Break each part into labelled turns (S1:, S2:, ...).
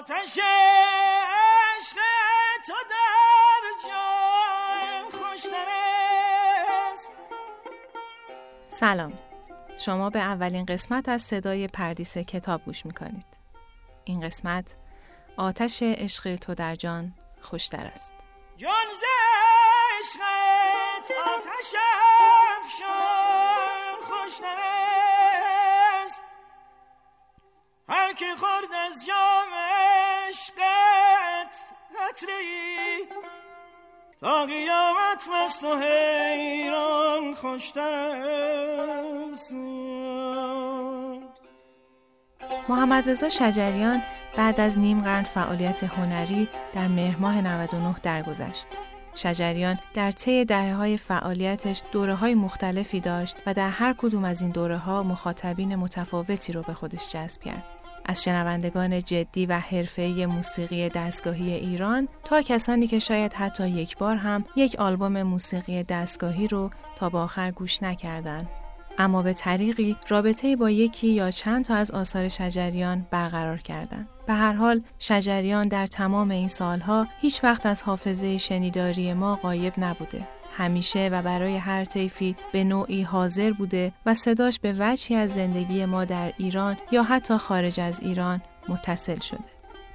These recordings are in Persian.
S1: آتش عشق تو در جان خوشتر است.
S2: سلام. شما به اولین قسمت از صدای پردیس کتاب گوش می‌کنید. این قسمت آتش عشق تو در جان خوشتر است.
S1: جان ز عشقت آتش افشان خوشتر است. هر که خورد از جام قطره ای تا قیامت مست و حیران خوشتر
S2: محمد رضا شجریان بعد از نیم قرن فعالیت هنری در مهر ماه 99 درگذشت. شجریان در طی دهه های فعالیتش دوره های مختلفی داشت و در هر کدوم از این دوره ها مخاطبین متفاوتی رو به خودش جذب کرد. از شنوندگان جدی و حرفه‌ای موسیقی دستگاهی ایران تا کسانی که شاید حتی یک بار هم یک آلبوم موسیقی دستگاهی رو تا به آخر گوش نکردند. اما به طریقی رابطه با یکی یا چند تا از آثار شجریان برقرار کردند. به هر حال شجریان در تمام این سالها هیچ وقت از حافظه شنیداری ما غایب نبوده. همیشه و برای هر طیفی به نوعی حاضر بوده و صداش به وجهی از زندگی ما در ایران یا حتی خارج از ایران متصل شده.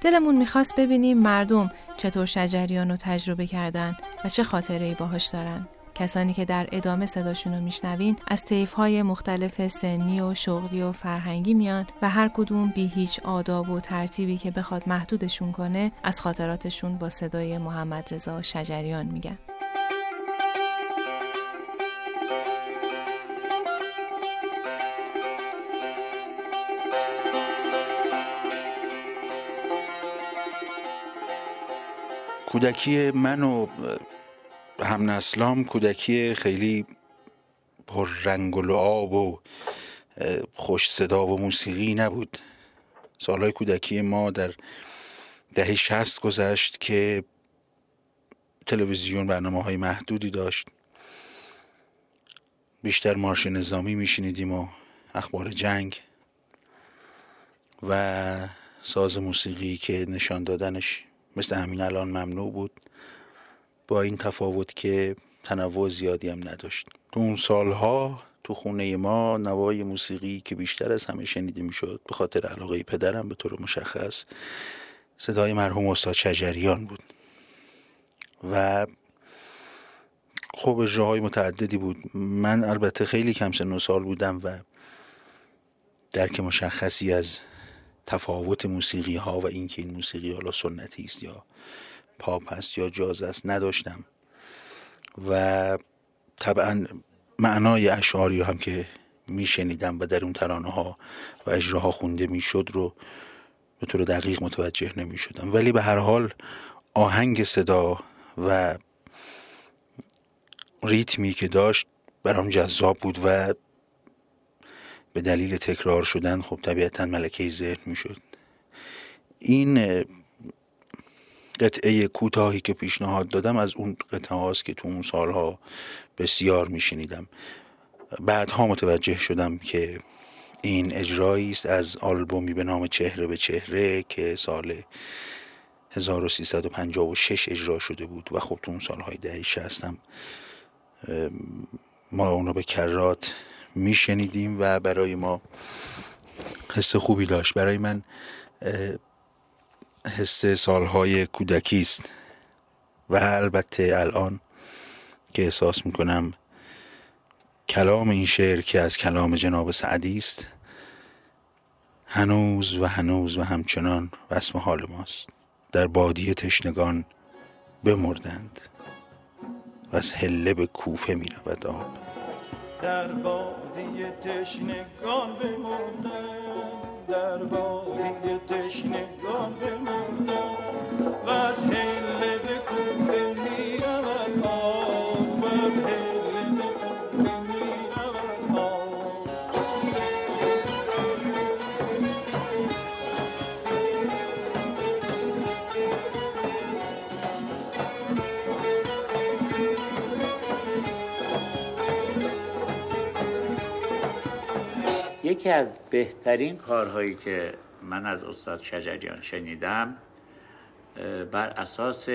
S2: دلمون می‌خواست ببینیم مردم چطور شجریان رو تجربه کردن و چه خاطره ای باهاش دارن. کسانی که در ادامه صداشون رو میشنوین از های مختلف سنی و شغلی و فرهنگی میان و هر کدوم بی هیچ آداب و ترتیبی که بخواد محدودشون کنه از خاطراتشون با صدای محمد رضا شجریان میگن.
S3: کودکی من و هم نسلام کودکی خیلی پر رنگ و لعاب و خوش صدا و موسیقی نبود. سالهای کودکی ما در دهه شست گذشت که تلویزیون برنامه های محدودی داشت. بیشتر مارش نظامی میشنیدیم و اخبار جنگ و ساز موسیقی که نشان دادنش مثل همین الان ممنوع بود. با این تفاوت که تنوع زیادی هم نداشت. تو اون سالها تو خونه ما نوای موسیقی که بیشتر از همه شنیده می‌شد به خاطر علاقه پدرم به طور مشخص صدای مرحوم استاد شجریان بود. و خب اجراهای متعددی بود. من البته خیلی کم سن و سال بودم و درک مشخصی از تفاوت موسیقی ها و اینکه این موسیقی حالا سنتی است یا پاپ است یا جاز است نداشتم. و طبعا معنای اشعاری هم که میشنیدم و در اون ترانه ها و اجراها خونده می‌شد رو به طور دقیق متوجه نمی شدم ولی به هر حال آهنگ صدا و ریتمی که داشت برام جذاب بود و به دلیل تکرار شدن خب طبیعتا ملکه ذهن می شد این قطعه کوتاهی که پیشنهاد دادم از اون قطعه هاست که تو اون سالها بسیار میشنیدم. بعدها متوجه شدم که این اجرایی است از آلبومی به نام چهره به چهره که سال 1356 اجرا شده بود و خب تو اون سالهای دهه شستم ما اونو به کرات میشنیدیم و برای ما حس خوبی داشت. برای من حس سالهای کودکی است. و البته الان که احساس می‌کنم کلام این شعر که از کلام جناب سعدی است هنوز و هنوز و همچنان وصف حال ماست. در بادی تشنگان بمردند و از هله به کوفه می رود آب.
S1: در بادی تشنگان بمردند در بادی تشنگان بمردم و از هله به کوفه
S4: یکی از بهترین کارهایی که من از استاد شجریان شنیدم بر اساس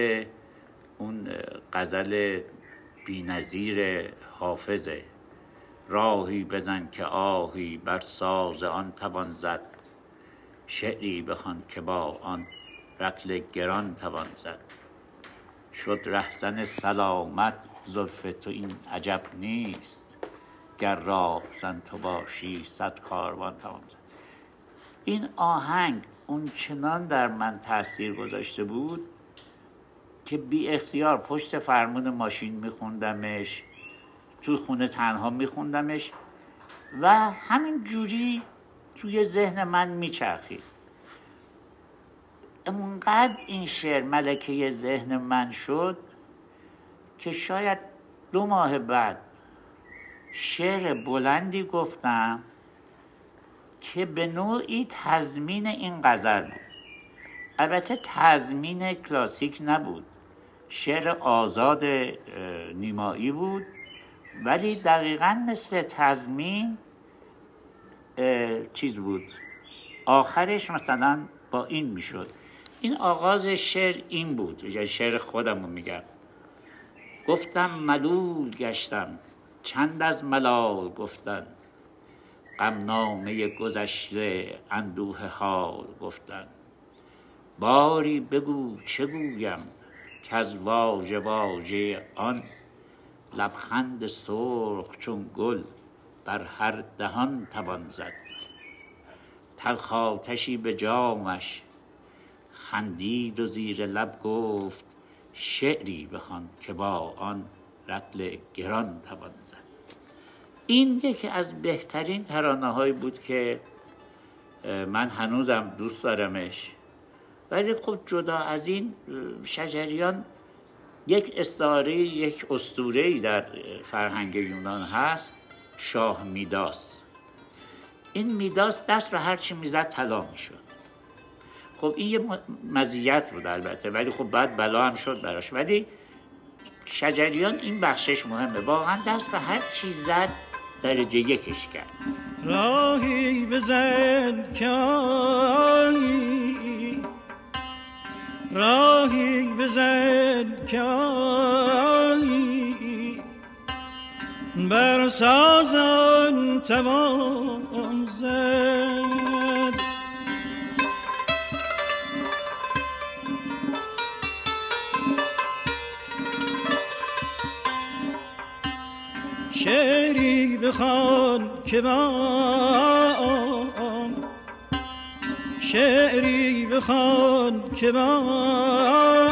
S4: اون غزل بینظیر حافظه راهی بزن که آهی بر ساز آن توان زد شعری بخوان که با آن رتل گران توان زد. شد رهزن سلامت زلف تو این عجب نیست. گر راه زن تو باشی صد کاروان توان زد این آهنگ اون چنان در من تاثیر گذاشته بود که بی اختیار پشت فرمون ماشین میخوندمش توی خونه تنها میخوندمش و همین جوری توی ذهن من میچرخید. اونقدر این شعر ملکه ذهن من شد که شاید دو ماه بعد شعر بلندی گفتم که به نوعی تضمین این غزل بود. البته تضمین کلاسیک نبود. شعر آزاد نیمایی بود. ولی دقیقا مثل تضمین چیز بود. آخرش مثلا با این می‌شد. این آغاز شعر این بود. یا شعر خودم رو میگم. گفتم ملول گشتم. چند از ملال گفتن؟ غمنامه گذشته اندوه حال گفتن. باری بگو چه گویم که از واژه واژه آن؟ لبخند سرخ چون گل بر هر دهان توان زد. تلخاتشی به جامش خندید و زیر لب گفت شعری بخوان که با آن. رتل گران توان زد. این یکی از بهترین ترانه هایی بود که من هنوزم دوست دارمش. ولی خب جدا از این شجریان یک استعاره یک اسطوره در فرهنگ یونان هست شاه میداس. این میداس دست به هر چی می‌زد طلا می‌شد. خب این یه مزیت بود البته ولی خب بعد بلا هم شد براش. ولی شجریان این بخشش مهمه. واقعا دست به هر چیز زد درجه یکش کرد.
S1: راهی بزن که راهی بزن که بر سازان توان بخوان که با شعری بخوان که من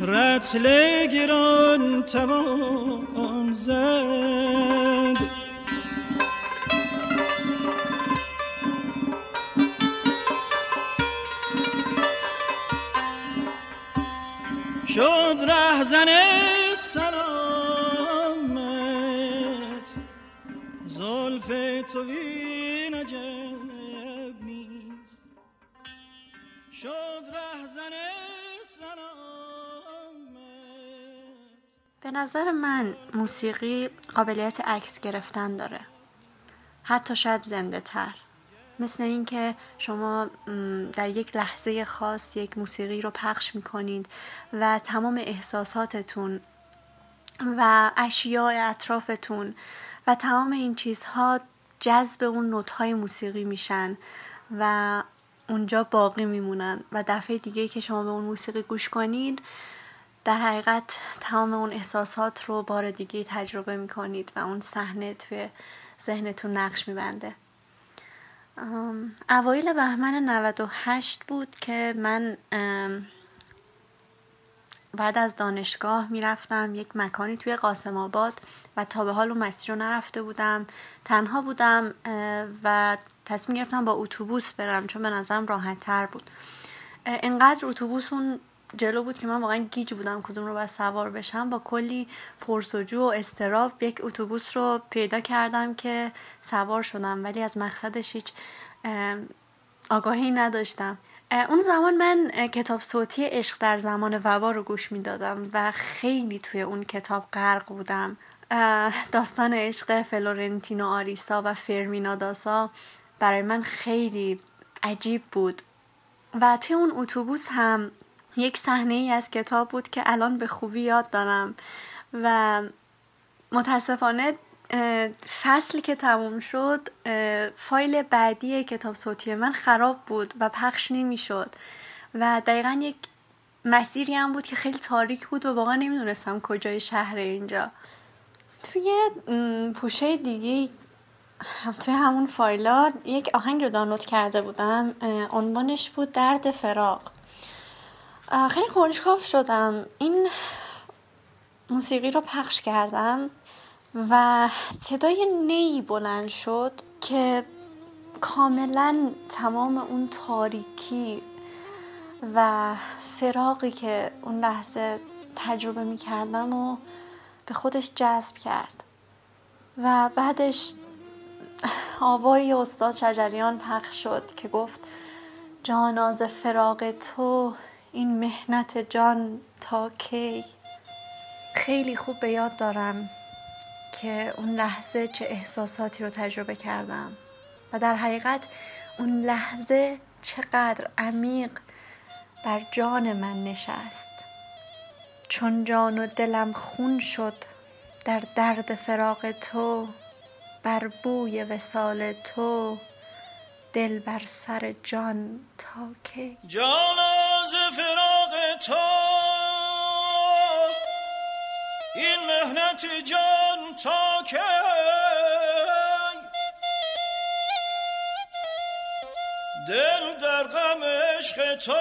S1: رتل گران توان زد. شد رهزن
S5: به نظر من موسیقی قابلیت عکس گرفتن داره. حتی شاید زنده تر مثل اینکه شما در یک لحظه خاص یک موسیقی رو پخش می‌کنید و تمام احساساتتون و اشیاء اطرافتون و تمام این چیزها جذب اون نوتهای موسیقی میشن و اونجا باقی میمونن و دفعه دیگه که شما به اون موسیقی گوش کنید در حقیقت تمام اون احساسات رو بار دیگه تجربه می‌کنید و اون صحنه توی ذهنتون نقش میبنده. اوایل بهمن 98 بود که من بعد از دانشگاه می‌رفتم یک مکانی توی قاسم آباد و تا به حال اون مسیر رو نرفته بودم. تنها بودم و تصمیم گرفتم با اتوبوس برم چون به نظرم راحت تر بود انقدر اتوبوس اون جلو بود که من واقعا گیج بودم کدوم رو باید سوار بشم. با کلی پرسجو و استراب یک اتوبوس رو پیدا کردم که سوار شدم ولی از مقصدش هیچ آگاهی نداشتم. اون زمان من کتاب صوتی عشق در زمان وبا رو گوش می‌دادم و خیلی توی اون کتاب غرق بودم. داستان عشق فلورنتینو آریسا و فرمینا داسا برای من خیلی عجیب بود. و توی اون اتوبوس هم یک صحنه ای از کتاب بود که الان به خوبی یاد دارم و متاسفانه فصلی که تموم شد فایل بعدی کتاب صوتی من خراب بود و پخش نمی‌شد و دقیقا یک مسیری هم بود که خیلی تاریک بود و واقعا نمی‌دونستم کجای شهر اینجا. توی پوشه دیگه توی همون فایلات یک آهنگ رو دانلود کرده بودم. عنوانش بود درد فراق. خیلی کنجکاو شدم. این موسیقی رو پخش کردم و صدای نی بلند شد که کاملا تمام اون تاریکی و فراقی که اون لحظه تجربه می کردم و به خودش جذب کرد. و بعدش آوای استاد شجریان پخش شد که گفت جاناز فراق تو این مهنت جان تا کی؟ خیلی خوب به یاد دارم که اون لحظه چه احساساتی رو تجربه کردم و در حقیقت اون لحظه چقدر عمیق بر جان من نشست. چون جان و دلم خون شد در درد فراق تو بر بوی وسال تو دل بر سر جان تا کی؟
S1: جان از فراق تو. این مهنت جان تا کی؟ دل در غم عشق تو.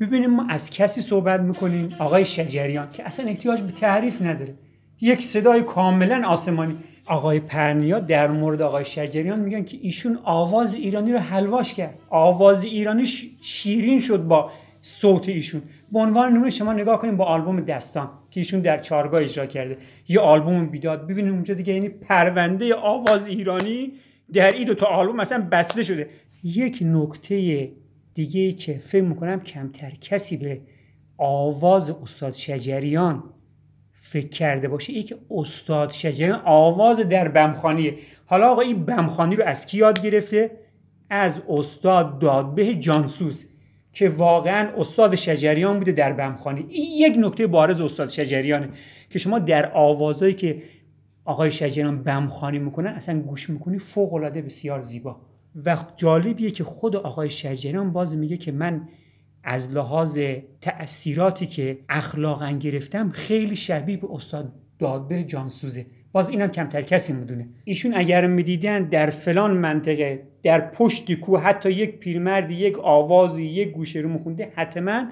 S6: ببینیم ما از کسی صحبت می‌کنیم؟ آقای شجریان که اصلا احتیاج به تعریف نداره. یک صدای کاملا آسمانی. آقای پرنیا در مورد آقای شجریان میگن که ایشون آواز ایرانی رو حلواش کرد. آواز ایرانی شیرین شد با صوت ایشون. به عنوان نمونه شما نگاه کنیم با آلبوم دستان که ایشون در چارگاه اجرا کرده. یه آلبوم بیداد. ببینید اونجا دیگه یعنی پرونده آواز ایرانی در این دو تا آلبوم مثلا بسته شده. یک نکته دیگه که فکر می‌کنم کمتر کسی به آواز استاد شجریان فکر کرده باشه ای که استاد شجریان آواز در بمخانیه. حالا آقا این بمخانی رو از کی یاد گرفته؟ از استاد دادبه جانسوس که واقعا استاد شجریان بوده در بمخانی. این یک نکته بارز استاد شجریانه که شما در آوازهایی که آقای شجریان بمخانی می‌کنن اصلا گوش می‌کنی فوق العاده بسیار زیبا. و جالبیه که خود آقای شجریان باز میگه که من از لحاظ تأثیراتی که اخلاقا گرفتم خیلی شبیه به استاد دادبه جانسوزه. باز اینم کمتر کسی می‌دونه. ایشون اگر می‌دیدن در فلان منطقه در پشت کو حتی یک پیرمردی یک آوازی یک گوشه رو میخونده حتما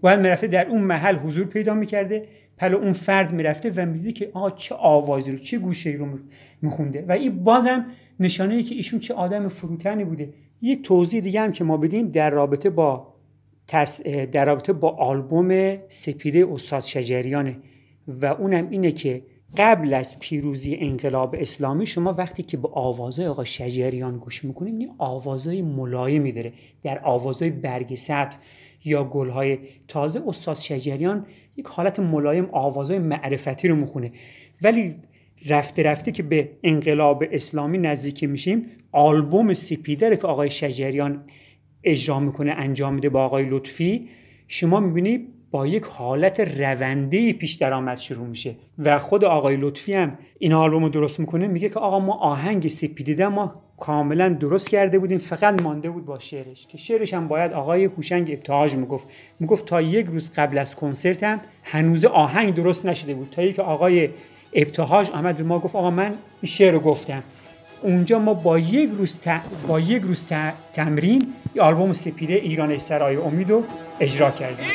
S6: باید می‌رفته در اون محل حضور پیدا می‌کرده پلو اون فرد می‌رفته و می‌دیده که آ چه آوازی رو چه گوشه رو میخونده. و این بازم نشانه ای که ایشون چه آدم فروتنی بوده. یک توضیح دیگه هم که ما بدیم در رابطه با در رابطه با آلبوم سپیده استاد شجریانه. و اونم اینه که قبل از پیروزی انقلاب اسلامی شما وقتی که به آوازهای آقا شجریان گوش می‌کنیم این آوازهای ملایمی داره. در آوازهای برگ سبز یا گلهای تازه استاد شجریان یک حالت ملایم آوازهای معرفتی رو می‌خونه. ولی رفته رفته که به انقلاب اسلامی نزدیک میشیم آلبوم سپیدر که آقای شجریان اجرا می‌کنه انجام میده با آقای لطفی شما می‌بینی با یک حالت رونده پیش درآمد شروع میشه. و خود آقای لطفی هم این آلبوم رو درست می‌کنه میگه که آقا ما آهنگ سپیدیده ما کاملا درست کرده بودیم فقط مانده بود با شعرش. که شعرش هم باید آقای هوشنگ ابتهاج می‌گفت. می‌گفت تا یک روز قبل از کنسرت هم هنوز آهنگ درست نشده بود. تا اینکه آقای ابتهاج آمد ما گفت آقا من این شعر رو گفتم. اونجا ما با یک روز, با یک روز تمرین آلبوم سپیده ایران سرای امید رو اجرا کردیم.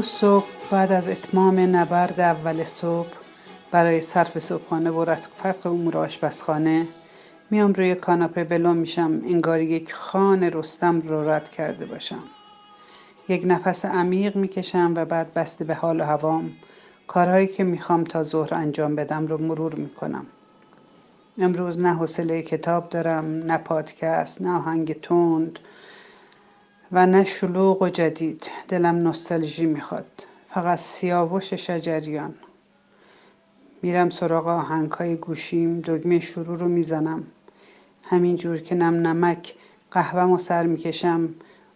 S7: روز صبح بعد از اتمام نبرد اول صبح برای صرف صبحانه و رفت امور آشپزخانه میام روی کاناپه ولو میشم انگار یک خان رستم رو رد کرده باشم. یک نفس عمیق می‌کشم و بعد بسته به حال و هوام. کارهایی که می‌خوام تا ظهر انجام بدم رو مرور می‌کنم. امروز نه حوصله کتاب دارم نه پادکست نه آهنگ تند. و نه شلوغ و جدید. دلم نوستالژی می‌خواد. فقط سیاوش شجریان. میرم سراغ آهنگ های گوشیم دگمه شروع رو می‌زنم. همینجور که نم نمک قهوه سر می‌کشم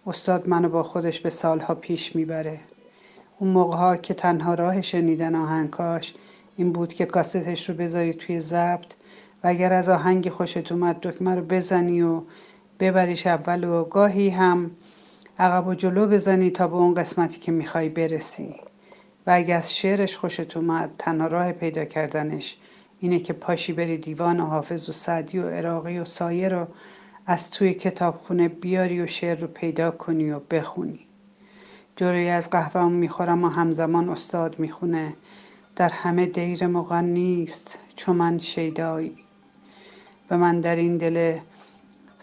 S7: استاد منو با خودش به سالها پیش می‌بره. اون موقع ها که تنها راه شنیدن آهنگاش این بود که کاستش رو بذاری توی ضبط و اگر از آهنگی خوشت اومد دکمه رو بزنی و ببریش اول و گاهی هم عقب و جلو بزنی تا به اون قسمتی که می‌خوای برسی. و اگر از شعرش خوشت اومد تنها راه پیدا کردنش اینه که پاشی بری دیوان و حافظ و سعدی و عراقی و سایه رو از توی کتابخونه بیاری و شعر رو پیدا کنی و بخونی. جوری از قهوه می‌خورم و همزمان استاد می‌خونه. در همه دیر مغن نیست چو من شیدایی. و من در این دل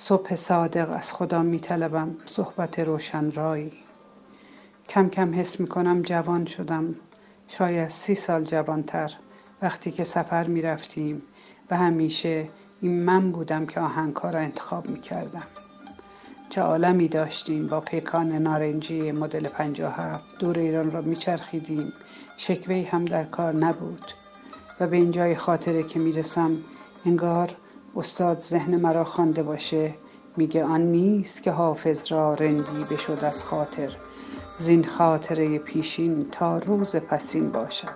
S7: صبح صادق از خدا میطلبم صحبت روشن رایی کم کم حس می‌کنم جوان شدم. شاید سی سال جوانتر. وقتی که سفر می‌رفتیم و همیشه این من بودم که آهنگها را انتخاب می‌کردم. چه عالمی داشتیم با پیکان نارنجی مدل 57 دور ایران را میچرخیدیم. شکوهی هم در کار نبود. و به اینجای خاطره که می‌رسم انگار استاد ذهن مرا خوانده باشه. میگه آن نیست که حافظ را رندی بشد از خاطر. زین خاطره پیشین تا روز پسین باشد.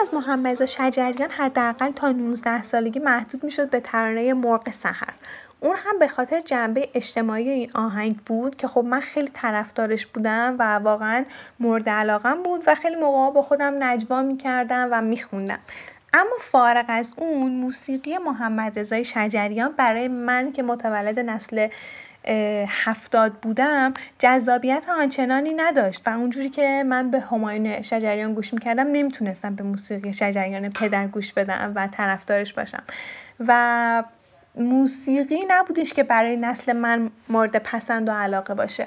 S8: از محمد شجریان حداقل تا 19 سالگی محدود می‌شد به ترانه مرغ سحر. اون هم به خاطر جنبه اجتماعی این آهنگ بود که خب من خیلی طرفدارش بودم و واقعا مورد علاقم بود و خیلی موقع با خودم نجوا می‌کردم و میخوندم. اما فارغ از اون موسیقی محمد رضای شجریان برای من که متولد نسل هفتاد بودم جذابیت آنچنانی نداشت و اونجوری که من به همایون شجریان گوش می‌کردم نمی‌تونستم به موسیقی شجریان پدر گوش بدم و طرفدارش باشم. و موسیقی نبودش که برای نسل من مورد پسند و علاقه باشه.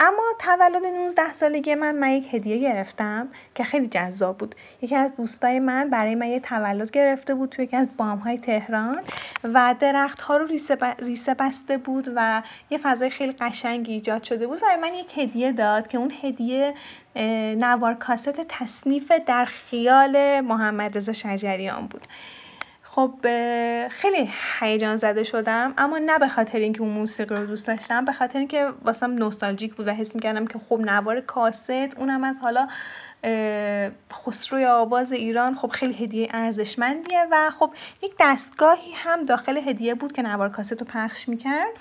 S8: اما تولد 19 سالگی من من یک هدیه گرفتم که خیلی جذاب بود. یکی از دوستای من برای من یه تولد گرفته بود توی یکی از بام های تهران و درخت ها رو ریسه, بسته بود و یه فضای خیلی قشنگی ایجاد شده بود و من یک هدیه داد که اون هدیه نوار کاست تصنیف در خیال محمد رضا شجریان بود. خب خیلی هیجان زده شدم اما نه به خاطر اینکه اون موسیقی رو دوست داشتم به خاطر اینکه واسم نوستالژیک بود و حس می‌کردم که خب نوار کاست. اونم از حالا خسروی آواز ایران خب خیلی هدیه ارزشمندیه و خب یک دستگاهی هم داخل هدیه بود که نوار کاست رو پخش می‌کرد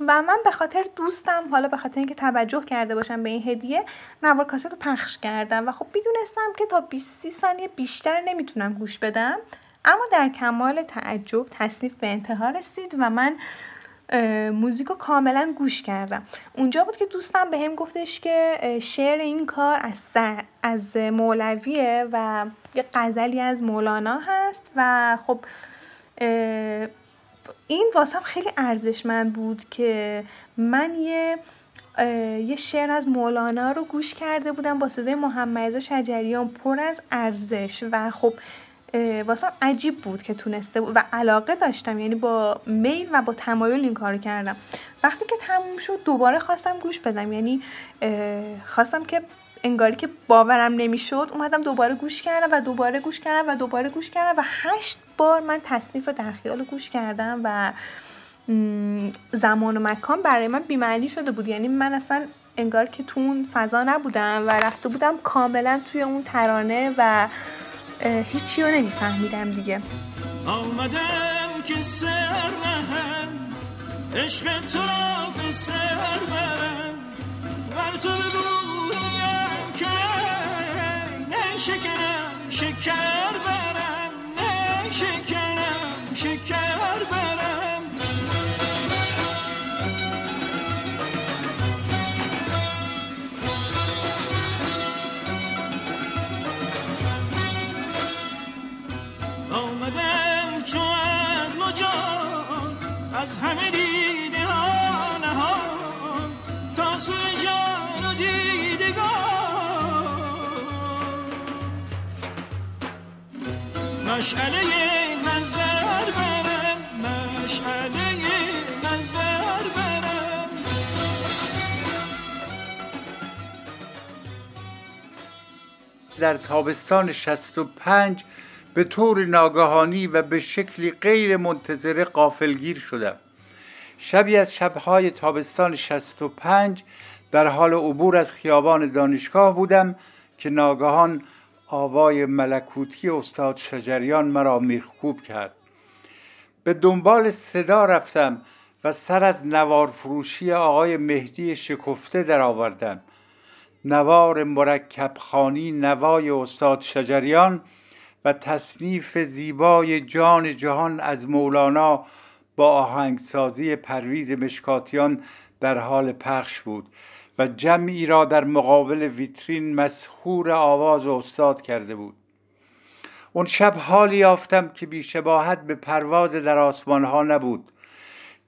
S8: و من به خاطر دوستم حالا به خاطر اینکه توجه کرده باشم به این هدیه نوار کاست رو پخش کردم و خب می‌دونستم که تا 20 ثانیه بیشتر نمی‌تونم گوش بدم. اما در کمال تعجب تصنیف به انتها رسید و من موزیک رو کاملا گوش کردم. اونجا بود که دوستم به هم گفتش که شعر این کار از, از مولویه و یه قزلی از مولانا هست و خب این واسم خیلی ارزشمند بود که من یه یه شعر از مولانا رو گوش کرده بودم با صدای محمد شجریان پر از ارزش و خب واسم عجیب بود که تونسته بود و علاقه داشتم یعنی با میل و با تمایل این کار کردم. وقتی که تموم شد دوباره خواستم گوش بدم. یعنی خواستم که
S9: انگاری که باورم نمی‌شد اومدم دوباره گوش کردم و دوباره گوش کردم و دوباره گوش کردم و هشت بار من تصنیف در خیال گوش کردم و زمان و مکان برای من بیمعنی شده بود. یعنی من اصلا انگار که تو اون فضا نبودم و رفته بودم کاملا توی اون ترانه و هیچی رو نمیفهمیدم دیگه.
S1: آمدم که سر نهم. عشق تو را به سر برم. بر تو بگویم که نه شکر برم. شکر برم. سوی جان و دیدگان مشعله نظر برم مشعله نظر برم
S10: در تابستان 65 به طور ناگهانی و به شکلی غیر منتظره قافلگیر شدم. شبی از شبهای تابستان 65 در حال عبور از خیابان دانشگاه بودم که ناگهان آوای ملکوتی استاد شجریان مرا میخکوب کرد. به دنبال صدا رفتم و سر از نوار فروشی آقای مهدی شکفته درآوردم. نوار مرکب خانی نوای استاد شجریان و تصنیف زیبای جان جهان از مولانا با آهنگسازی پرویز مشکاتیان در حال پخش بود و جمعی را در مقابل ویترین مسحور آواز استاد کرده بود. اون شب حالی یافتم که بیشباهت به پرواز در آسمان ها نبود.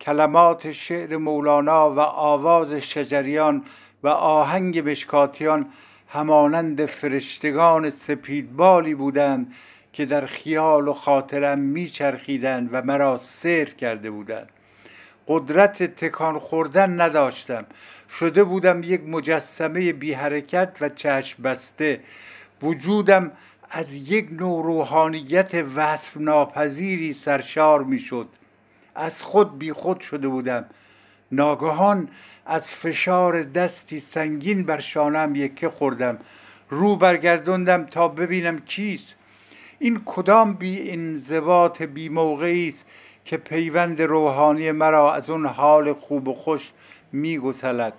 S10: کلمات شعر مولانا و آواز شجریان و آهنگ مشکاتیان همانند فرشتگان سپیدبالی بودند که در خیال و خاطرم میچرخیدند و مرا سیر کرده بودند. قدرت تکان خوردن نداشتم. شده بودم یک مجسمه بی حرکت و چشم بسته وجودم از یک نوع روحانیت وصف ناپذیری سرشار می‌شد. از خود بی خود شده بودم. ناگهان از فشار دستی سنگین بر شانم یکه خوردم. رو برگردوندم تا ببینم کیست. این کدام بی انضباط بی موقعی است که پیوند روحانی مرا از اون حال خوب و خوش میگسلد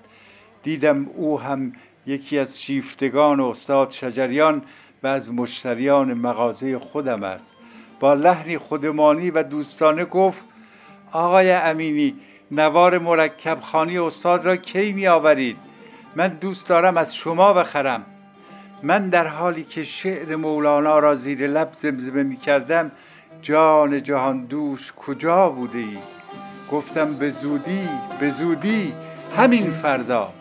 S10: دیدم او هم یکی از شیفتگان استاد شجریان و از مشتریان مغازه خودم است. با لحنی خودمانی و دوستانه گفت آقای امینی نوار مرکب خانی استاد را کی می آورید؟ من دوست دارم از شما بخرم. من در حالی که شعر مولانا را زیر لب زمزمه می کردم جان جهان دوش کجا بوده ای؟ گفتم به زودی به زودی همین فردا.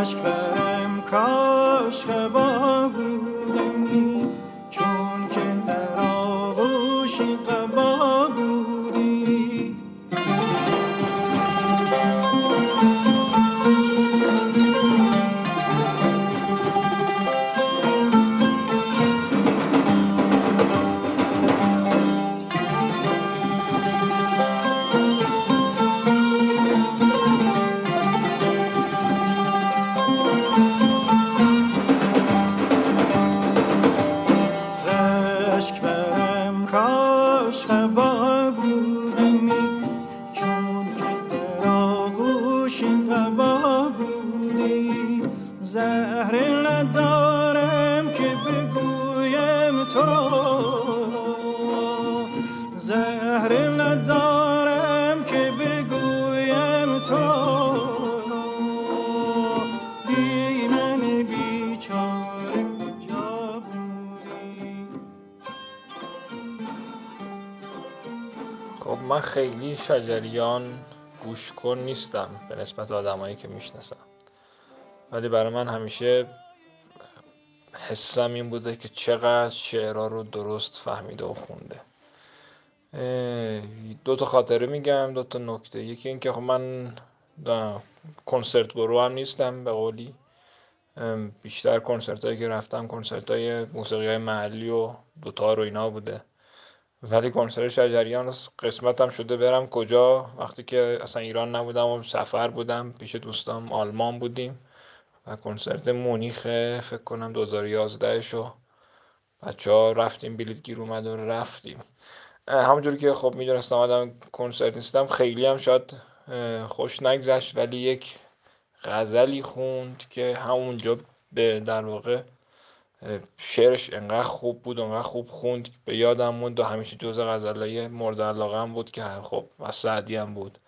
S1: عشق برم کاش قبا زهر ندارم که بگویم تو.
S11: خب من خیلی شجریان گوش کن نیستم به نسبت آدمایی که می‌شناسم. ولی برای من همیشه حسم این بوده که چقدر شعرها رو درست فهمیده و خونده. دو تا خاطره میگم دو تا نکته. یکی اینکه خب من کنسرت برو هم نیستم به قولی. بیشتر کنسرت هایی که رفتم کنسرت های موسیقی های محلی و دوتار و اینا بوده. ولی کنسرت شجریان قسمتم شده برم کجا؟ وقتی که اصلا ایران نبودم و سفر بودم پیش دوستام آلمان بودیم. و کنسرت مونیخ فکر کنم 2011 شو بچه ها رفتیم بلیت گیر اومد و رفتیم. همونجوری که خب می‌دونستم آدم کنسرت نیستم خیلی هم شاید خوش نگذشت ولی یک غزلی خوند که همونجا به در واقع شعرش انقدر خوب بود انقدر خوب خوند به یادم موند و همیشه جز غزلای مورد علاقه بود که خب و سعدی هم بود.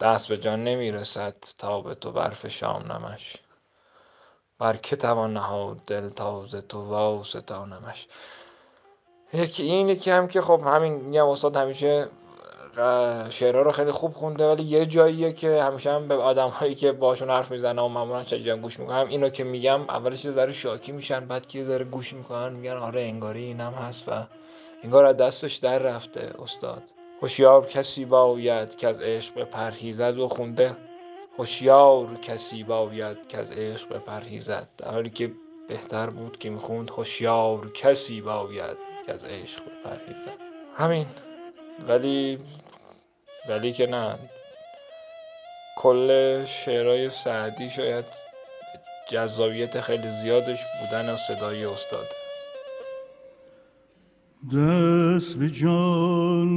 S11: دست به جان نمی‌رسد تا به تو برف شام نمش. بر که توان نهاد دل تازه تو واسطانمش یکی این یکی هم که خب همین میگم استاد همیشه شعرها رو خیلی خوب خونده ولی یه جاییه که همیشه هم به آدم هایی که باشون حرف می‌زنه و معمولا شجاع گوش می‌کنم اینو که میگم اولش یه ذره شاکی میشن بعد که یه ذره گوش می‌کنن میگن آره انگاری اینم هست و انگار از دستش در رفته استاد. هوشیار کسی باید که از عشق پرهیزد و خونده. هوشیار کسی باید که از عشق بپرهیزد. در حالی که بهتر بود که می‌خوند هوشیار کسی باید که از عشق بپرهیزد همین. ولی ولی که نه. کل شعرهای سعدی شاید جذابیت خیلی زیادش بودن صدای استاد.
S1: دست به جان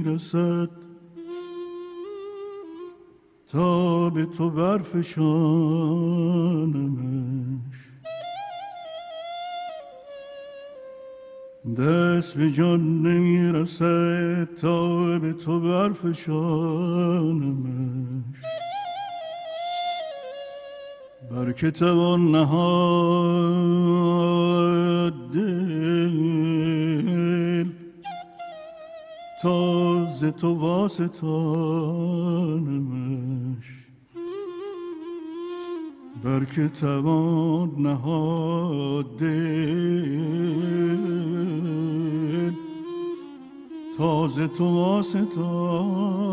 S1: نمی‌رسد. تا به تو برفشانمش دست به جان نمی‌رسه تا به تو برفشانمش بر که توان نهاد دل تازه تو واسطانمش. بر که توان نهاد دل تازه تو واسطانمش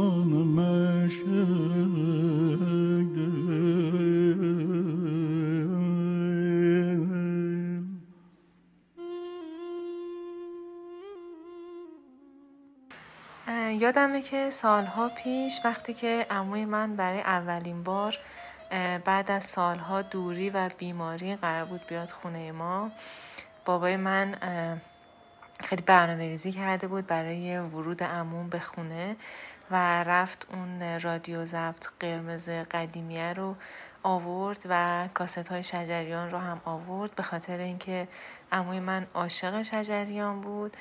S2: یادمه که سالها پیش وقتی که عموی من برای اولین بار بعد از سالها دوری و بیماری قرار بود بیاد خونه ما. بابای من خیلی برنامه ریزی کرده بود برای ورود عموم به خونه و رفت اون رادیو ضبط قرمز قدیمیه رو آورد و کاست های شجریان رو هم آورد. به خاطر اینکه عموی من عاشق شجریان بود.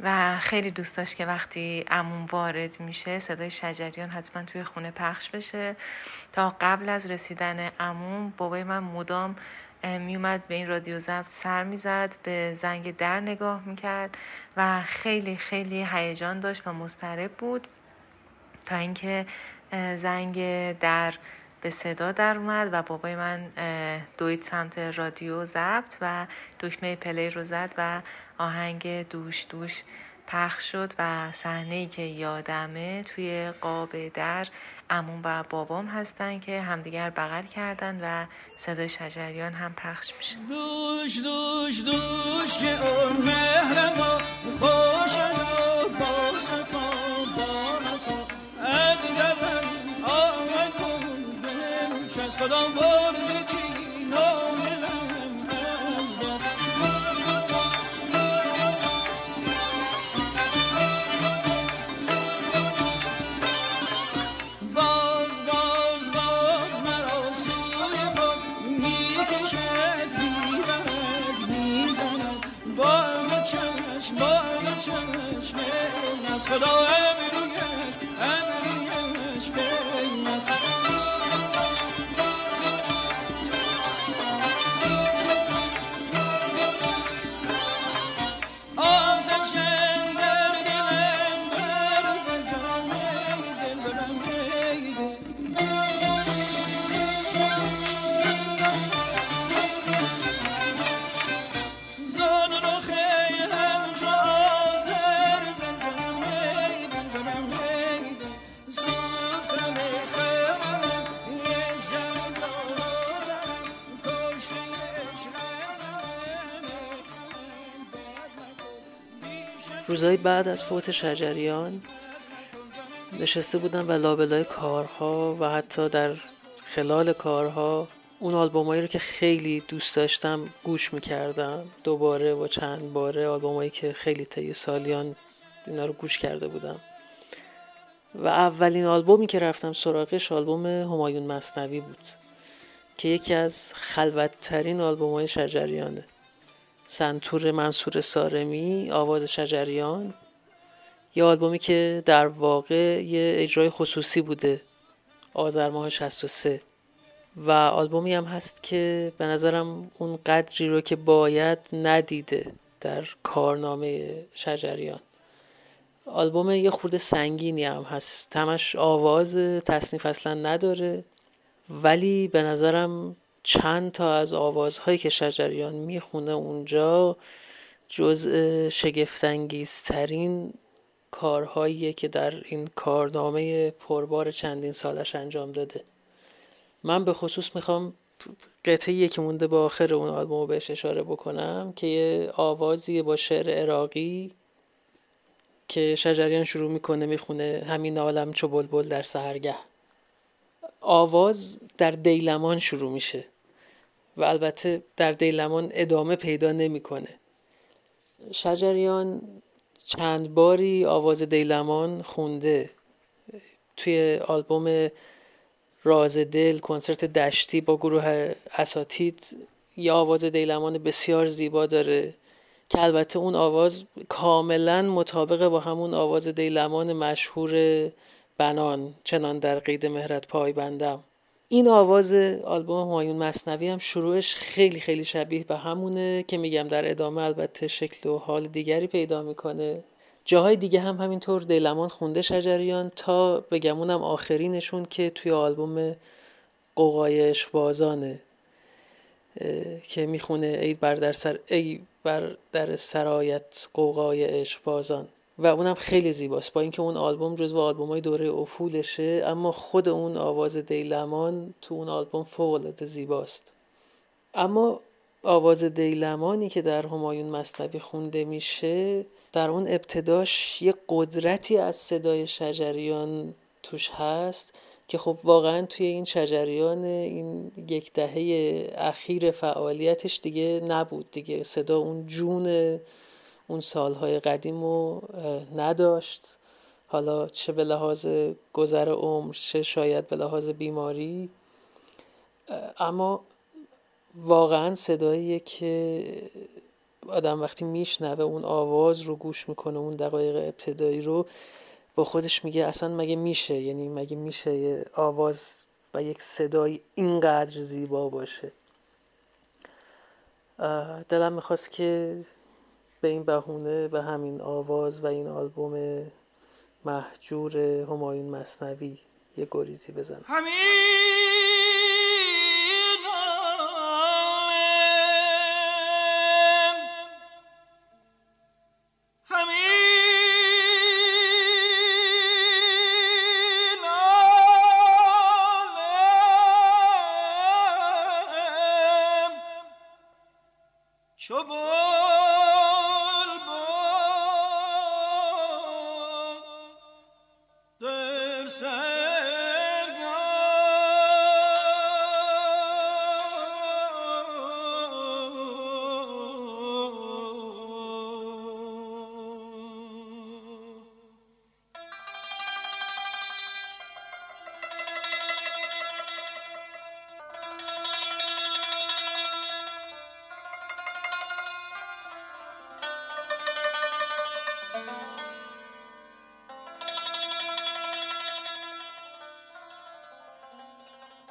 S2: و خیلی دوست داشت که وقتی امون وارد میشه صدای شجریان حتما توی خونه پخش بشه. تا قبل از رسیدن امون بابای من مدام میومد به این رادیو ضبط سر می‌زد به زنگ در نگاه می‌کرد و خیلی خیلی هیجان داشت و مضطرب بود. تا اینکه زنگ در به صدا در اومد و بابای من دوید سمت رادیو ضبط و دکمه پلی رو زد و آهنگ دوش دوش پخش شد و صحنه ای که یادمه توی قاب در امون و بابام هستن که همدیگر بغل کردن و صدای شجریان هم پخش میشه.
S1: دوش دوش دوش که خوش از آمد بردگی چشم با دو چشم از خدا امرویش امرویش بین
S12: روزهای بعد از فوت شجریان نشسته بودم و لابلای کارها و حتی در خلال کارها اون آلبومایی رو که خیلی دوست داشتم گوش می‌کردم. دوباره و چند باره آلبومایی که خیلی طی سالیان اینا رو گوش کرده بودم. و اولین آلبومی که رفتم سراغش آلبوم همایون مصنوی بود که یکی از خلوتترین آلبوم های شجریانه. سنتور منصور سارمی آواز شجریان. یه آلبومی که در واقع یه اجرای خصوصی بوده آذر ماه 63 و آلبومی هم هست که به نظرم اون قدری رو که باید ندیده در کارنامه شجریان. آلبوم یه خورده سنگینی هم هست. تمش آواز تصنیف اصلا نداره ولی به نظرم چند تا از آوازهایی که شجریان می‌خونه اونجا جزء شگفتانگیزترین کارهاییه که در این کارنامه پربار چندین سالش انجام داده. من به خصوص می‌خوام قطعه که مونده به آخر اون آلبوم رو بهش اشاره بکنم که یه آوازی با شعر عراقی که شجریان شروع می‌کنه می‌خونه همین عالم چو بلبل در سهرگه. آواز در دیلمان شروع میشه. و البته در دیلمان ادامه پیدا نمی‌کنه. شجریان چند باری آواز دیلمان خونده. توی آلبوم راز دل کنسرت دشتی با گروه اساتید یه آواز دیلمان بسیار زیبا داره که البته اون آواز کاملا مطابق با همون آواز دیلمان مشهور بنان چنان در قید مهرت پای بندم این آواز آلبوم همایون مصنوی هم شروعش خیلی خیلی شبیه به همونه که میگم در ادامه البته شکل و حال دیگری پیدا می‌کنه. جاهای دیگه هم همینطور دیلمان خونده شجریان تا بگمونم آخرینشون که توی آلبوم قوقای اشبازانه که می‌خونه ای بر در سر ای بر در سرایت قوقای اشبازان و اونم خیلی زیباست. با اینکه اون آلبوم جزو آلبوم های دوره افولشه اما خود اون آواز دیلمان تو اون آلبوم فوق زیباست. اما آواز دیلمانی که در همایون مصنوی خونده میشه در اون ابتداش یه قدرتی از صدای شجریان توش هست که خب واقعا توی این شجریان این یک دهه اخیر فعالیتش دیگه نبود. دیگه صدا اون جون اون سالهای قدیم رو نداشت. حالا چه به لحاظ گذر عمر چه شاید به لحاظ بیماری. اما واقعا صداییه که آدم وقتی میشنوه اون آواز رو گوش می‌کنه اون دقایق ابتدایی رو با خودش میگه اصلا مگه میشه؟ یعنی مگه میشه یه آواز و یک صدای اینقدر زیبا باشه؟ دلم می‌خواست که به این بهونه به همین آواز و این آلبوم محجور همایون مصنوی یه گریزی بزنم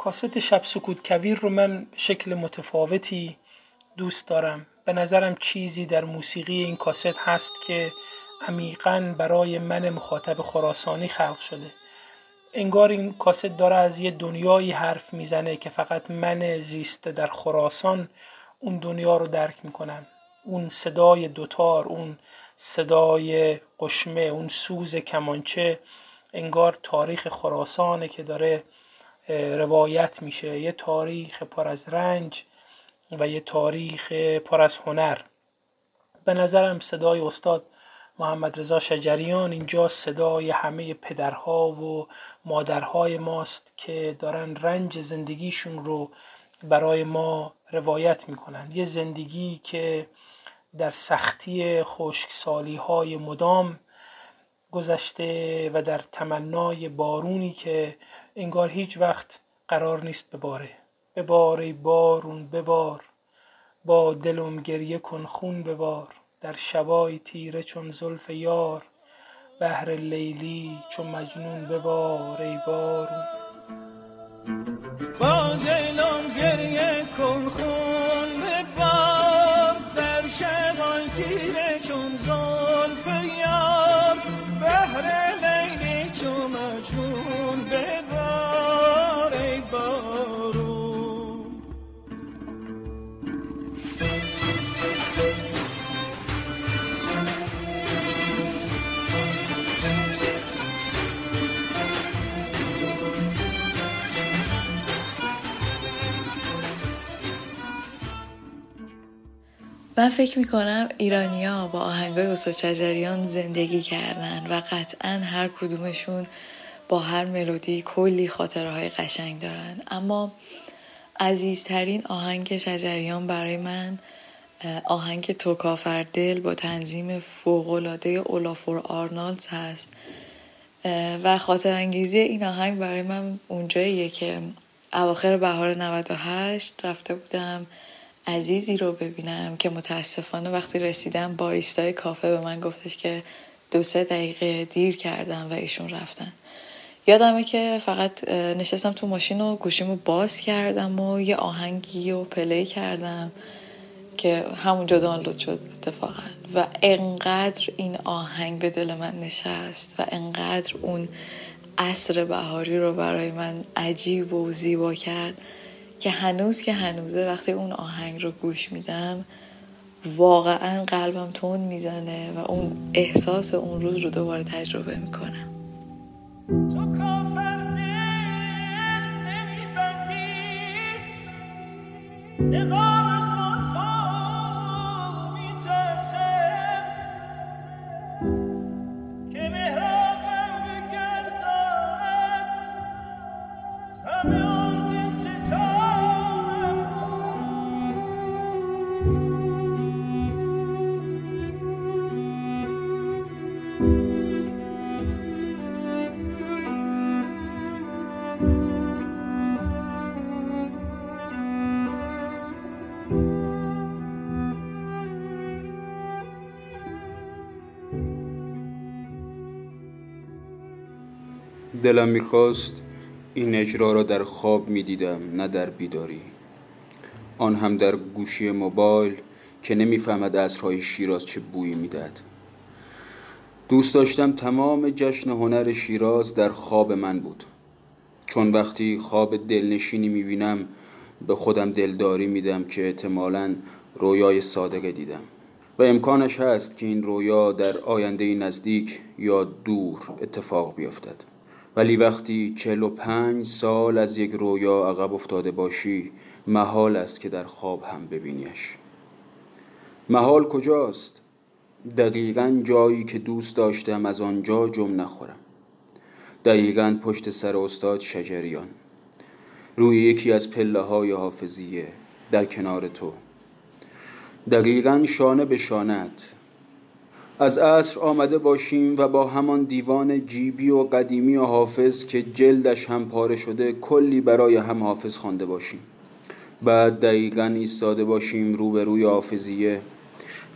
S6: کاست شب سکوت کویر رو من شکل متفاوتی دوست دارم. به نظرم چیزی در موسیقی این کاست هست که عمیقا برای من مخاطب خراسانی خلق شده. انگار این کاست داره از یه دنیایی حرف می‌زنه که فقط من زیسته در خراسان اون دنیا رو درک می‌کنم. اون صدای دوتار اون صدای قشمه اون سوز کمانچه انگار تاریخ خراسانه که داره روایت میشه. یه تاریخ پر از رنج و یه تاریخ پر از هنر. به نظرم صدای استاد
S13: محمد رضا شجریان اینجا صدای همه پدرها و مادرهای ماست که دارن رنج زندگیشون رو برای ما روایت می‌کنند یه زندگی که در سختی خشکسالی های مدام گذشته و در تمنای بارونی که انگار هیچ وقت قرار نیست بباره ببار بارون ببار. با دلم گریه کن خون ببار. در شبای تیره چون زلف یار. بهر لیلی چون مجنون ببار ای بارون.
S14: من فکر می‌کنم ایرانیا با آهنگای استاد شجریان زندگی کردن و قطعا هر کدومشون با هر ملودی کلی خاطره های قشنگ دارن. اما عزیزترین آهنگ شجریان برای من آهنگ توکافر دل با تنظیم فوقلاده اولافور آرنالدز هست. و خاطر انگیزی این آهنگ برای من اونجاییه که اواخر بهار 98 رفته بودم. عزیزی رو ببینم که متاسفانه وقتی رسیدم باریستای کافه به من گفتش که دو سه دقیقه دیر کردم و ایشون رفتن. یادمه که فقط نشستم تو ماشین و گوشیمو باز کردم و یه آهنگی رو پلی کردم که همونجا دانلود شد اتفاقا. و انقدر این آهنگ به دل من نشست و انقدر اون عصر بهاری رو برای من عجیب و زیبا کرد که هنوز که هنوزه وقتی اون آهنگ رو گوش میدم واقعا قلبم تون می‌زنه و اون احساس اون روز رو دوباره تجربه می‌کنم.
S1: تو
S15: دلم می‌خواست این اجرا را در خواب می‌دیدم نه در بیداری. آن هم در گوشی موبایل که نمی‌فهمد عصرهای شیراز چه بویی می‌دهد. دوست داشتم تمام جشن هنر شیراز در خواب من بود. چون وقتی خواب دلنشینی می‌بینم به خودم دلداری میدم که احتمالا رویای صادقه دیدم. و امکانش هست که این رویا در آینده نزدیک یا دور اتفاق بیفتد. ولی وقتی چهل و پنج سال از یک رویا عقب افتاده باشی محال است که در خواب هم ببینیش. محال کجاست؟ دقیقا جایی که دوست داشتم از آنجا جم نخورم. دقیقا پشت سر استاد شجریان. روی یکی از پله های حافظیه در کنار تو. دقیقا شانه به شانت از عصر آمده باشیم و با همان دیوان جیبی و قدیمی و حافظ که جلدش هم پاره شده کلی برای هم حافظ خوانده باشیم. بعد دقیقا ایستاده باشیم روبروی حافظیه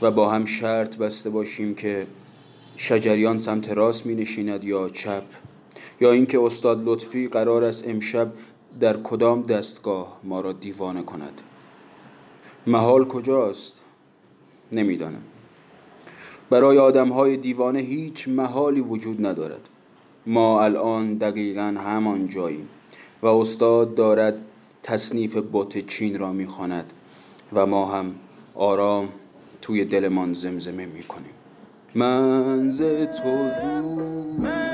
S15: و با هم شرط بسته باشیم که شجریان سمت راست می نشیند یا چپ یا اینکه استاد لطفی قرار است امشب در کدام دستگاه ما را دیوانه کند. محال کجاست؟ نمی‌دانم. برای آدم های دیوانه هیچ محالی وجود ندارد. ما الان دقیقا همان جاییم و استاد دارد تصنیف بوت چین را می‌خواند و ما هم آرام توی دلمان زمزمه می‌کنیم. من تو
S1: دوری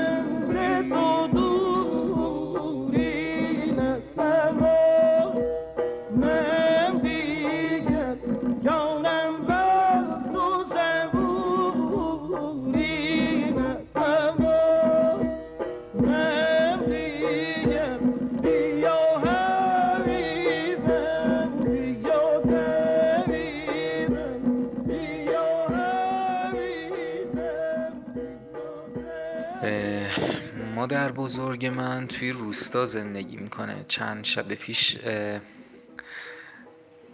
S16: بزرگ من توی روستا زندگی می‌کنه. چند شب پیش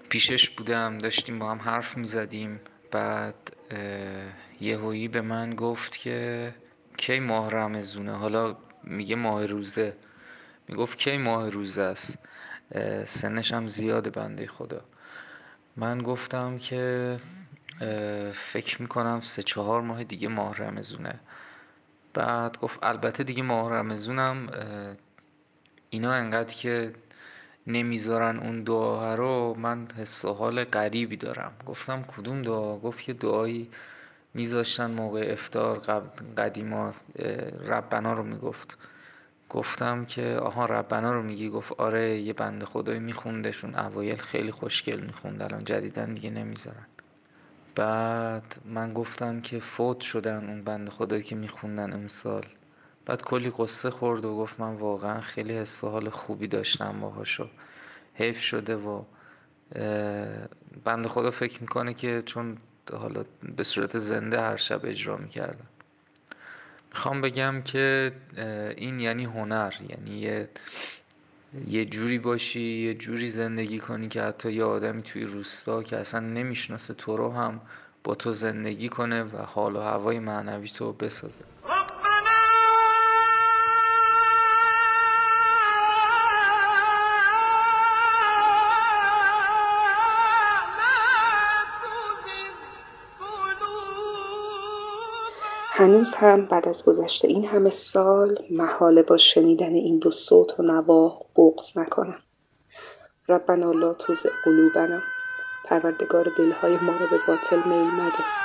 S16: پیشش بودم داشتیم با هم حرف می‌زدیم. بعد یهویی به من گفت که کی ماه رمزونه حالا میگه ماه روزه. می‌گفت کی ماه روزه است؟ سنش هم زیاده بنده خدا. من گفتم که فکر می‌کنم سه چهار ماه دیگه ماه رمزونه بعد گفت البته دیگه ماه رمزونم اینا انقدر که نمی‌ذارن اون دعا رو من حس و حال غریبی دارم. گفتم کدوم دعا؟ گفت که دعایی میذاشتن موقع افتار قدیما ربنا رو می‌گفت. گفتم که آها ربنا رو میگی؟ گفت آره یه بنده خدایی میخوندشون. اوایل خیلی خوشگل می‌خوند الان جدیدن دیگه نمی‌ذارن. بعد من گفتم که فوت شدن اون بنده خدایی که میخوندن امسال. بعد کلی قصه خورد و گفت من واقعا خیلی حس حال خوبی داشتم باهاشو. حیف شده و بنده خدا فکر می‌کنه که چون حالا به صورت زنده هر شب اجرا می‌کردم می‌خوام بگم که این یعنی هنر یعنی یه یه جوری باشی یه جوری زندگی کنی که حتی یه آدمی توی روستا که اصلا نمی‌شناسه تو رو هم با تو زندگی کنه و حال و هوای معنوی تو بسازه.
S17: هنوز هم بعد از گذشت این همه سال محاله با شنیدن این دو صوت و نوا بغض نکنم. ربنا لا توزع قلوبنا. پروردگار دلهای ما را به باطل میل مده.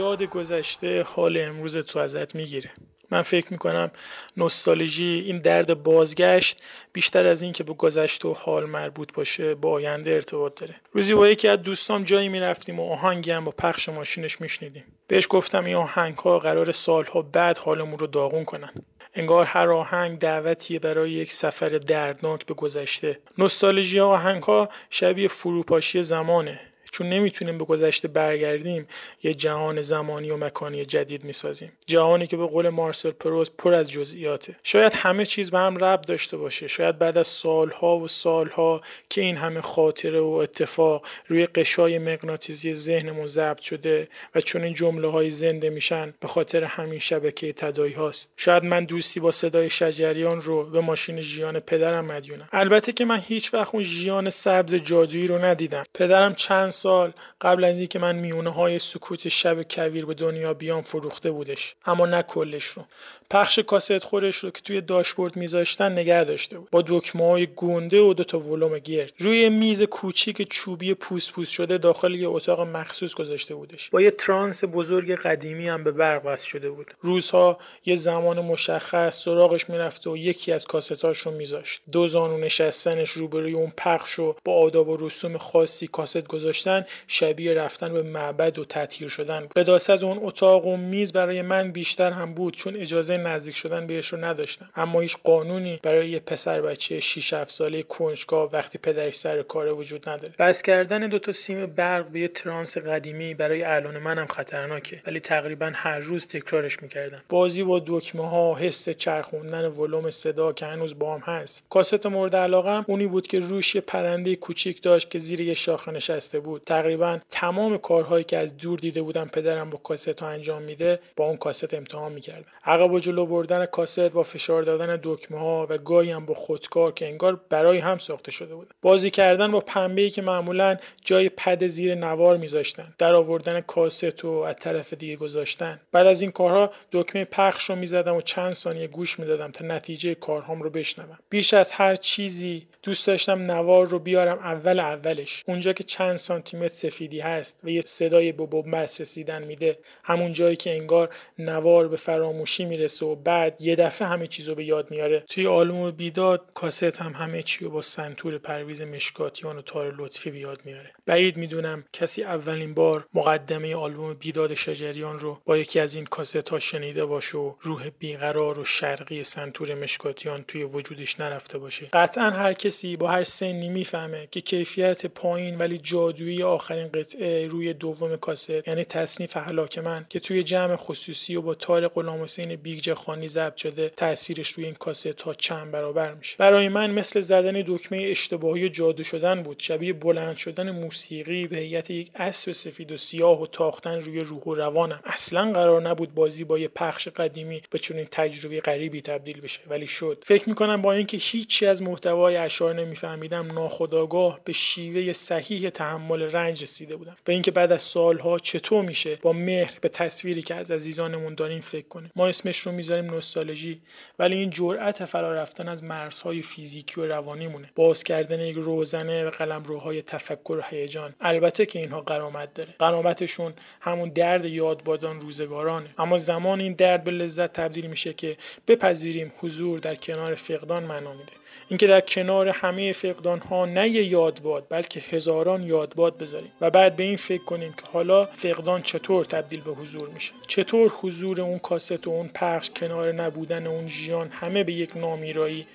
S13: یاد گذشته حال امروز تو ازت می‌گیره. من فکر می‌کنم نوستالژی این درد بازگشت بیشتر از این که به گذشته و حال مربوط باشه با آینده ارتباط داره. روزی با یکی از دوستام جایی می‌رفتیم و آهنگی هم با پخش ماشینش میشنیدیم. بهش گفتم این آهنگ ها قرار سالها بعد حالمون رو داغون کنن. انگار هر آهنگ دعوتیه برای یک سفر دردناک به گذشته. نوستالژی آهنگ ها شبیه فروپاشی زمانه. چون نمی‌تونیم به گذشته برگردیم یه جهان زمانی و مکانی جدید می‌سازیم. جهانی که به قول مارسل پروز پر از جزئیاته. شاید همه چیز به هم ربط داشته باشه. شاید بعد از سالها و سالها که این همه خاطره و اتفاق روی قشای مغناطیسی ذهنمون ضبط شده و چون این جمله های زنده میشن به خاطر همین شبکه تدایی هاست. شاید من دوستی با صدای شجریان رو به ماشین ژیان پدرم مدیونم. البته که من هیچ وقت اون ژیان سبز جادویی رو ندیدم. پدرم چند سال قبل از اینکه من میونه های سکوت شب کویر به دنیا بیام فروخته بودش. اما نه کلش رو. پخش کاست خورش رو که توی داشبورد میذاشتن نگه داشته بود. با دکمه های گونده و دوتا ولوم گرد. روی میز کوچیک چوبی پوس پوس شده داخل یه اتاق مخصوص گذاشته بودش. با یه ترانس بزرگ قدیمی هم به برق وصل شده بود. روزها یه زمان مشخص سراغش می‌رفته و یکی از کاستاش رو میذاشت. دو زانو نشستنش روبروی اون پخش و با آداب و رسوم خاصی کاست گذاشتن شبیه رفتن به معبد و تطهیر شدن قداست اون اتاق و میز برای من بیشتر هم بود چون اجازه نزدیک شدن بهش رو نداشتم. اما هیچ قانونی برای یه پسر بچه 6 7 ساله کنجکاو وقتی پدرش سر کار وجود نداره. بس کردن دو تا سیم برق به یه ترانس قدیمی برای الان منم خطرناکه. ولی تقریبا هر روز تکرارش می‌کردم. بازی با دکمه ها حس چرخوندن ولوم صدا که هنوز بام هست. کاست مورد علاقم اونی بود که روش یه پرنده کوچیک داشت که زیر یه شاخه نشسته بود. تقریبا تمام کارهایی که از دور دیده بودم پدرم با کاست ها انجام میده با اون کاست امتحان می‌کردم. عقب جلو بردن کاست با فشار دادن دکمه ها و گاهی هم با خودکار که انگار برای هم ساخته شده بود. بازی کردن با پنبه که معمولا جای پد زیر نوار میذاشتن. در آوردن کاست و از طرف دیگه گذاشتن. بعد از این کارها دکمه پخش رو می‌زدم و چند ثانیه گوش می‌دادم تا نتیجه کارهام رو بشنوم. بیش از هر چیزی دوست داشتم نوار رو بیارم اول اولش. اونجا که چند سانتی متر سفیدی هست و یه صدای بنبست رسیدن میده. همون جایی که انگار نوار به فراموشی می‌رسه و بعد یه دفعه همه چیز رو به یاد میاره. توی آلبوم بیداد کاست هم همه چی رو با سنتور پرویز مشکاتیان و تار لطفی به یاد میاره. بعید می‌دونم کسی اولین بار مقدمه آلبوم بیداد شجریان رو با یکی از این کاست ها شنیده باشه و روح بیقرار و شرقی سنتور مشکاتیان توی وجودش نرفته باشه. قطعا هر کسی با هر سنی می‌فهمه که کیفیت پایین ولی جادویی آخرین قطعه روی دوم کاست یعنی تصنیف هلاک من که توی جمع خصوصی و با تار غلام حسین بیگجه خانی ضبط شده تاثیرش روی این کاست تا چند برابر میشه. برای من مثل زدن دکمه اشتباهی جادو شدن بود. شبیه بلند شدن موسیقی به هیئت یک اسب سفید و سیاه و تاختن روی روح و روانم. اصلا قرار نبود بازی با یه پخش قدیمی به چنین تجربه غریبی تبدیل بشه ولی شد. فکر می‌کنم با اینکه هیچی از محتوای اشعار نمیفهمیدم ناخداگاه به شیوه صحیح تحمل رنج رسیده بودم. و اینکه بعد از سالها چطور میشه با مهر به تصویری که از عزیزانمون داریم فکر کنیم. ما اسمش رو می‌ذاریم نوستالژی. ولی این جرأت فرا رفتن از مرزهای فیزیکی و روانیمونه باز کردن یک روزنه و قلمروهای تفکر و هیجان. البته که اینها قرامت داره. قرامتشون همون درد یادبادان روزگارانه. اما زمان این درد به لذت تبدیل میشه که بپذیریم حضور در کنار فقدان معنا میده. اینکه در کنار همه فقدان ها نه یادباد بلکه هزاران یادباد بذاریم. و بعد به این فکر کنیم که حالا فقدان چطور تبدیل به حضور میشه. چطور حضور اون کاست و اون پخش کنار نبودن اون ژیان همه به یک نامیرایی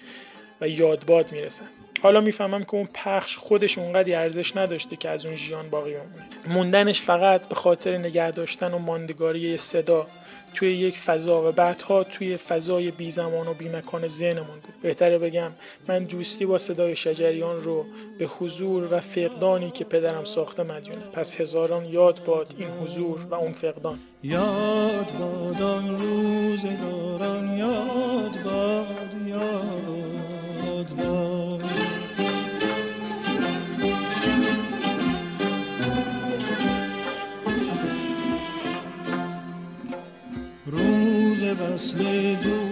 S13: و یادباد می‌رسن. حالا می‌فهمم که اون پخش خودش اونقدی ارزش نداشته که از اون ژیان باقی بمونه. موندنش فقط به خاطر نگه داشتن و ماندگاری صدا توی یک فضا و بعدها توی فضای بی زمان و بی مکان ذهنمون بود. بهتره بگم من دوستی با صدای شجریان رو به حضور و فقدانی که پدرم ساخته مدیونه پس هزاران یاد باد این حضور و اون فقدان.
S1: یاد باد یاد باد یاد روز وصل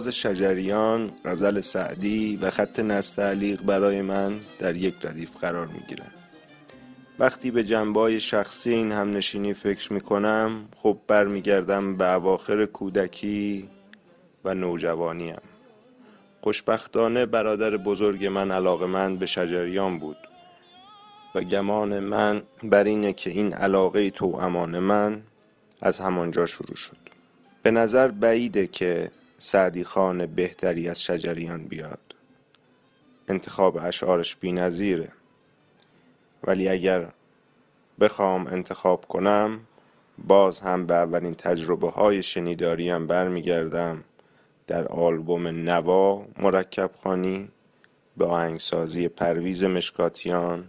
S18: آواز شجریان، غزل سعدی و خط نستعلیق برای من در یک ردیف قرار می گیرند. وقتی به جنبای شخصی این همنشینی فکر می کنم خب برمیگردم به اواخر کودکی و نوجوانیم خوشبختانه برادر بزرگ من علاقه من به شجریان بود و گمان من بر اینه که این علاقه تو امان من از همانجا شروع شد به نظر بعیده که سعدی خان بهتری از شجریان بیاد. انتخاب اشعارش بی نظیره. ولی اگر بخوام انتخاب کنم باز هم به اولین تجربه های شنیداریم برمیگردم. در آلبوم نوا مرکب خانی به آهنگسازی پرویز مشکاتیان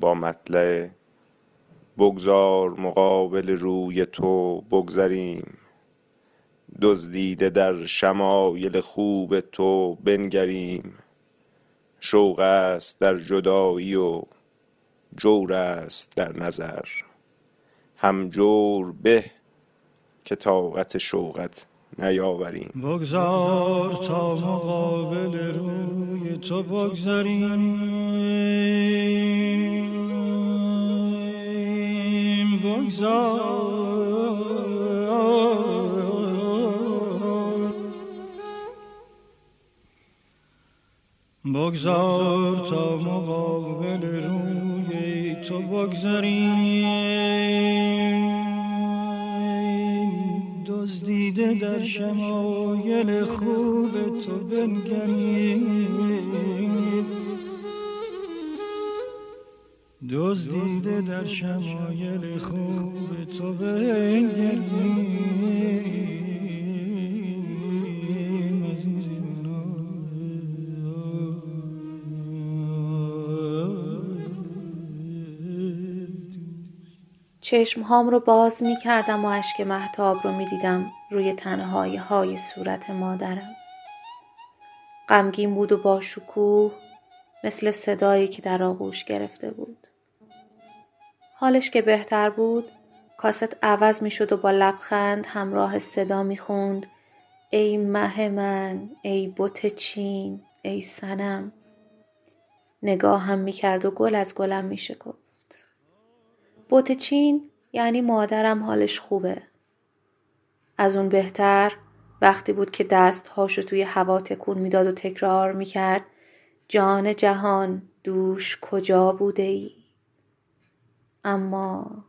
S18: با مطلع بگذار مقابل روی تو بگذریم. دزدیده در شمایل خوب تو بنگریم. شوق است در جدایی و جور است در نظر. هم جور به که طاقت شوقت نیاوریم.
S1: بگذار تا مقابل روی تو بگذاریم بگذار بگذار تا مقابل روی تو بگذاریم. دزدیده در شمایل خوب تو بنگرید دزدیده در شمایل خوب تو بنگرید
S19: چشمهام رو باز می کردم و اشک محتاب رو می دیدم روی تنهای های صورت مادرم. غمگین بود و با شکوه مثل صدایی که در آغوش گرفته بود. حالش که بهتر بود کاست عوض می شد و با لبخند همراه صدا می خوند ای مه من ای بت چین ای سنم نگاه می کرد و گل از گلم می شکفت. بوت چین یعنی مادرم حالش خوبه. از اون بهتر وقتی بود که دستهاشو توی هوا تکون می‌داد و تکرار می‌کرد جان جهان دوش کجا بوده ای؟ اما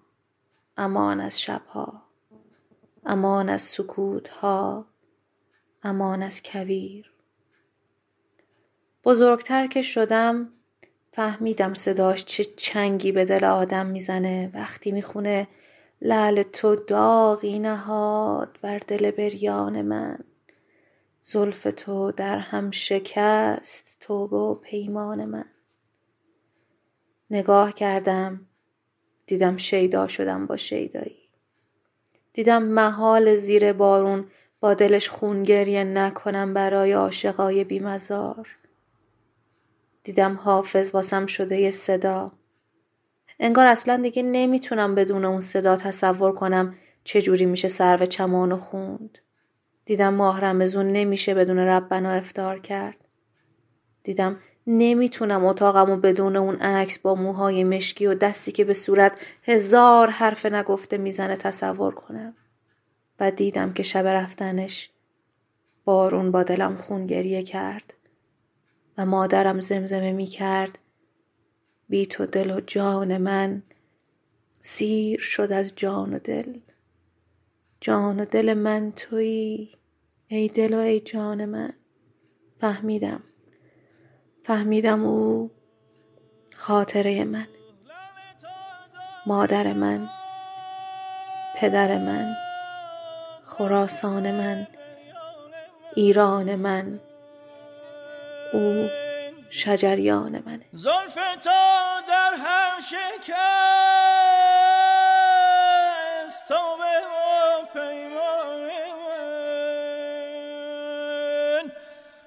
S19: امان از شبها امان از سکوتها امان از کویر بزرگتر که شدم فهمیدم صداش چه چنگی به دل آدم می‌زنه. وقتی می‌خونه لعل تو داغی نهاد بر دل بریان من. زلف تو در هم شکست توبه و پیمان من. نگاه کردم دیدم شیدا شدم با شیدایی. دیدم محال زیر بارون با دلش خونگریه نکنم برای عاشقای بیمزار. دیدم حافظ واسم شده یه صدا. انگار اصلا دیگه نمی‌تونم بدون اون صدا تصور کنم چجوری میشه سرو چمانو خوند. دیدم ماه رمزون نمیشه بدون ربنا افتار کرد. دیدم نمی‌تونم اتاقمو بدون اون عکس با موهای مشکی و دستی که به صورت هزار حرف نگفته می‌زنه تصور کنم. و دیدم که شب رفتنش بارون با دلم خون گریه کرد. و مادرم زمزمه می کرد بی تو دل و جان من سیر شد از جان و دل. جان و دل من تویی ای دل و ای جان من. فهمیدم. فهمیدم او خاطره من. مادر من پدر من خراسان من ایران من. او شجریان منه.
S1: زلف تو در هم شکست توبه و پیمان من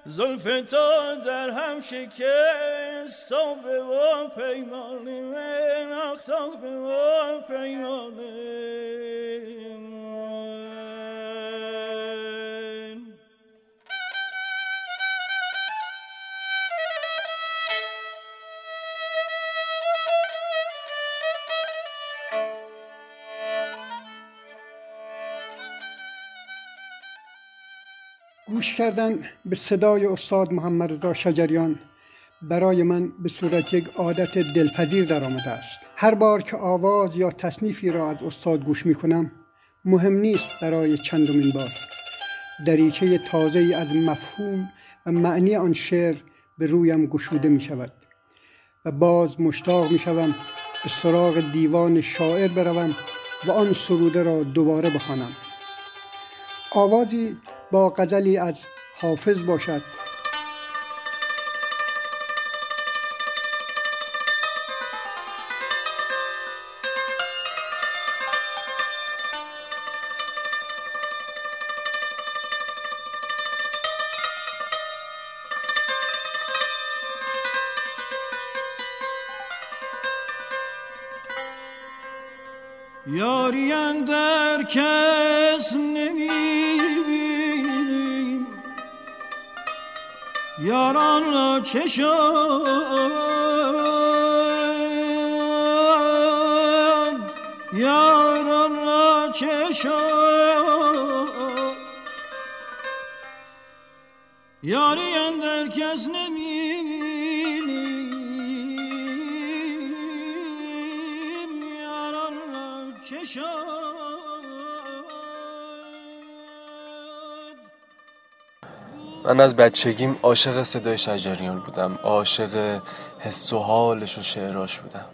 S1: زلف تو در هم شکست توبه و پیمان من آخ توبه و پیمان
S20: گوش کردن به صدای استاد محمد رضا شجریان برای من به صورت یک عادت دلپذیر در آمده است. هر بار که آواز یا تصنیفی را از استاد گوش می کنم مهم نیست برای چندمین بار. دریچه تازه از مفهوم و معنی آن شعر به رویم گشوده می شود و باز مشتاق می شوم به سراغ دیوان شاعر بروم و آن سروده را دوباره بخوانم. آوازی با غزلی از حافظ باشد.
S21: من از بچگیم عاشق صدای شجریان بودم عاشق حس و حالش و شعراش بودم.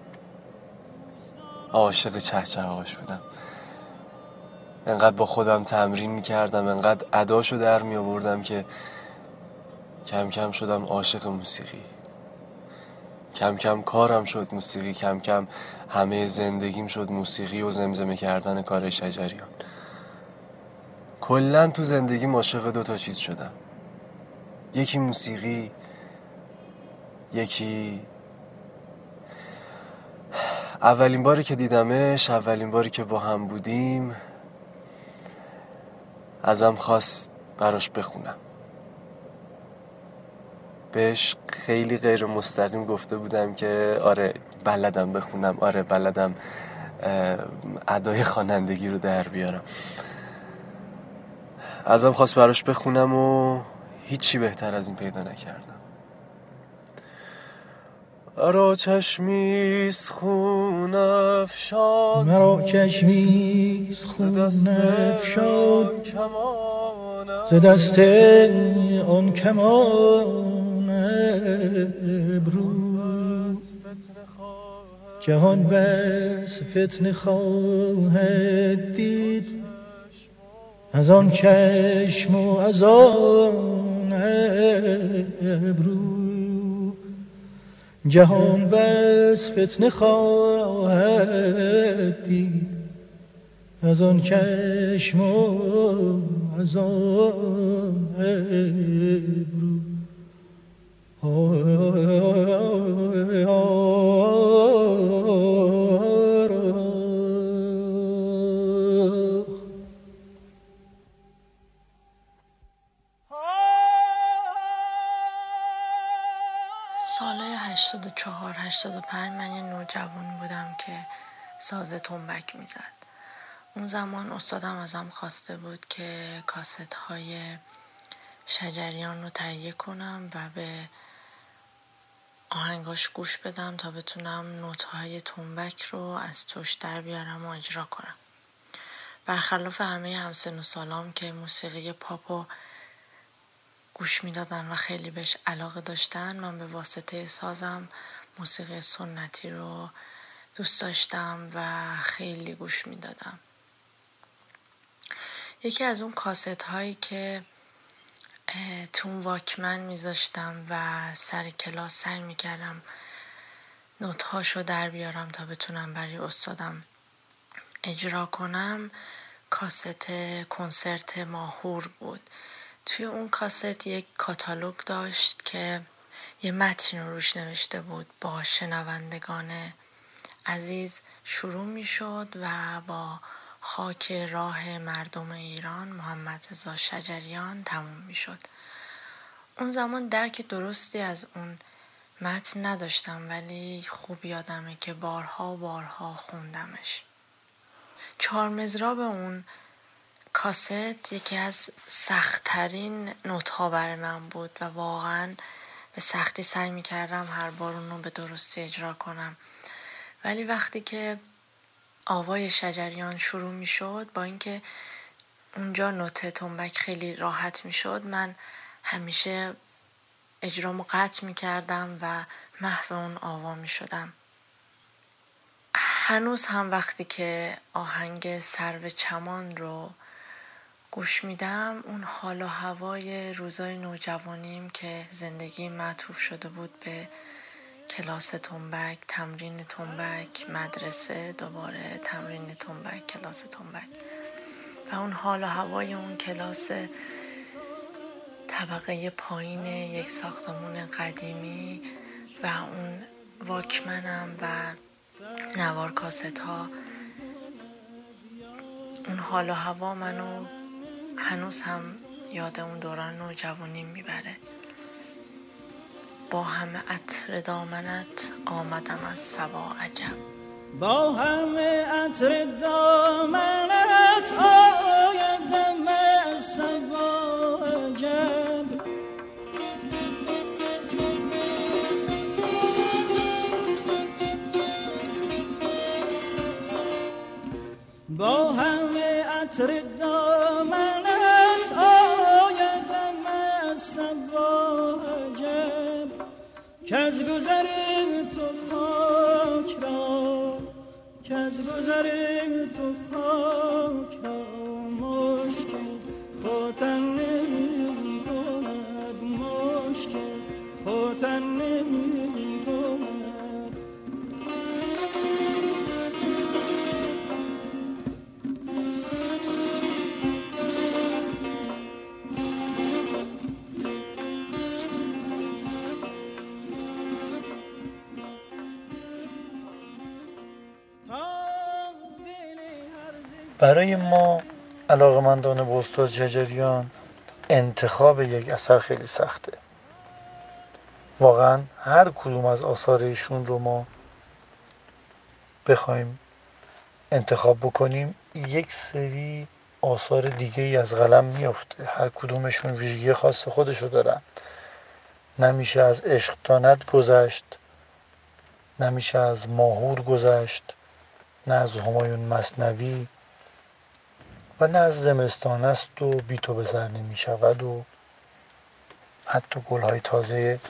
S21: عاشق چهچهاش بودم. انقدر با خودم تمرین می‌کردم انقدر اداشو در می آوردم که کم کم شدم عاشق موسیقی. کم کم کارم شد موسیقی کم کم همه زندگیم شد موسیقی و زمزمه کردن کار شجریان. کلا تو زندگی عاشق دو تا چیز شدم. یکی موسیقی یکی اولین باری که دیدمش اولین باری که با هم بودیم ازم خواست براش بخونم. بهش خیلی غیر مستقیم گفته بودم که آره بلدم بخونم آره بلدم ادای خوانندگی رو در بیارم. ازم خواست براش بخونم و هیچی بهتر از این پیدا نکردم. مرا چشمیست خون افشاد
S1: مرا چشمیست خون افشاد ز دست آن کمان ابرو. جهان بس فتنه خواهد دید. از آن چشم و از آن ابرو جهان بس فتنه خواهد دید از آن چشم و از آن ابرو
S22: سالهای 84 85 من یه نوجوان بودم که ساز تنبک می‌زد. اون زمان استادم ازم خواسته بود که کاست های شجریان رو تهیه کنم و به آهنگاش گوش بدم تا بتونم نوت های تنبک رو از توش در بیارم و اجرا کنم. برخلاف همه همسن و سالام که موسیقی پاپ گوش می‌دادن و خیلی بهش علاقه داشتن. من به واسطه سازم موسیقی سنتی رو دوست داشتم و خیلی گوش می‌دادم. یکی از اون کاست هایی که تو واکمن میذاشتم و سر کلاس سعی می‌کردم نوت هاشو در بیارم تا بتونم برای استادم اجرا کنم کاست کنسرت ماهور بود. توی اون کاست یک کاتالوگ داشت که یه متن رو روش نوشته بود با شنوندگان عزیز شروع می شد و با خاک راه مردم ایران محمد رضا شجریان تموم می شد اون زمان درک درستی از اون متن نداشتم ولی خوب یادمه که بارها بارها خوندمش. چهار مزراب اون کاست یکی از سختترین نوت ها برای من بود و واقعا به سختی سعی می کردم هر بار اون رو به درستی اجرا کنم. ولی وقتی که آوای شجریان شروع می شد با اینکه اونجا نوت تنبک خیلی راحت می شد من همیشه اجرامو قطع می کردم و محو اون آوا می شدم هنوز هم وقتی که آهنگ سرو چمان رو گوش میدم اون حال و هوای روزای نوجوانیم که زندگی معطوف شده بود به کلاس تنبک تمرین تنبک مدرسه دوباره تمرین تنبک کلاس تنبک. و اون حال و هوای اون کلاس طبقه پایین یک ساختمون قدیمی و اون واکمنم و نوار کاست ها اون حال و هوا منو هنوز هم یاد اون دوران نوجوانی می‌بره. با همه عطر دامنت آمدم از سبا عجب.
S1: با همه عطر دامنت آیدم از سبا عجب. با همه عطر دامنت گذر تو خاک را که از گذر تو خاک را مشکل خودن نمی کند مشکل خودن نمی
S23: برای ما علاقمندان به استاد شجریان انتخاب یک اثر خیلی سخته. واقعا هر کدوم از آثار ایشون رو ما بخوایم انتخاب بکنیم یک سری آثار دیگه ای از قلم میفته هر کدومشون ویژگی خاص خودشو دارن. نمیشه از عشق داند گذشت نمیشه از ماهور گذشت نه از همایون مصنوی نه از زمستان است و بی تو به سر نمی شود و حتی گلهای تازه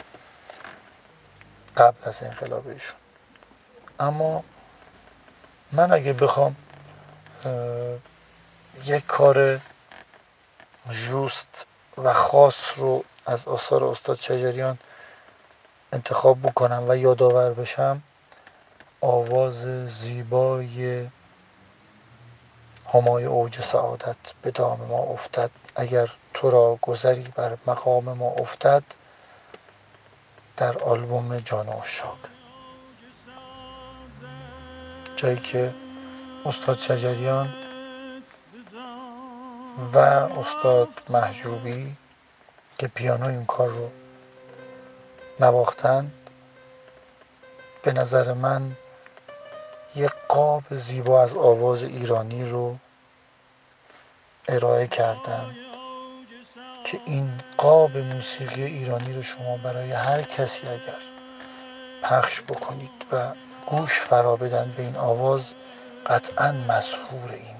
S23: قبل از انقلابشون. اما من اگه بخوام یک کار جوست و خاص رو از آثار استاد شجریان انتخاب بکنم و یادآور بشم آواز زیبای همای اوج سعادت به دام ما افتد. اگر تو را گذری بر مقام ما افتد در آلبوم جان اشاق جایی که استاد شجریان و استاد محجوبی که پیانو این کار رو نواختند به نظر من یک قاب زیبا از آواز ایرانی رو ارائه کردن که این قاب موسیقی ایرانی رو شما برای هر کسی اگر پخش بکنید و گوش فرا بدن به این آواز قطعا مسهور این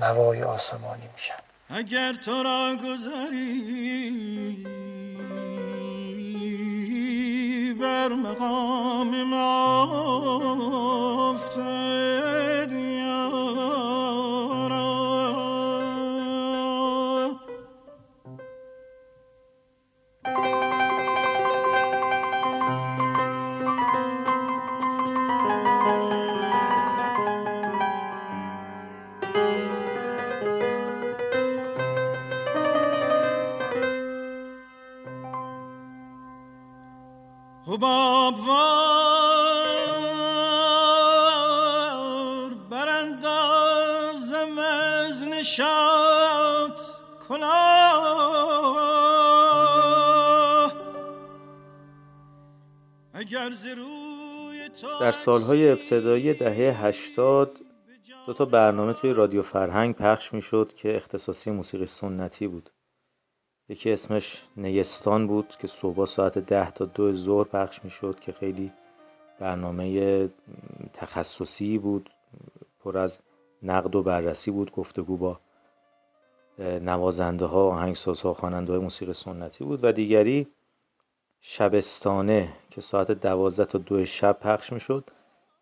S23: نوای آسمانی میشن.
S1: اگر تو را گذری بر مقام ما افتد حباب وار براندازم از نشاط کلاه. اگر
S24: در سالهای ابتدایی دهه 80 دو تا برنامه توی رادیو فرهنگ پخش می‌شد که اختصاصی موسیقی سنتی بود. یکی اسمش نیستان بود که صبح ساعت ده تا دو ظهر پخش می‌شد که خیلی برنامه تخصصی بود پر از نقد و بررسی بود گفتگو با نوازنده ها آهنگساز ها خواننده های موسیقی سنتی بود و دیگری شبستانه که ساعت دوازده تا دو شب پخش می‌شد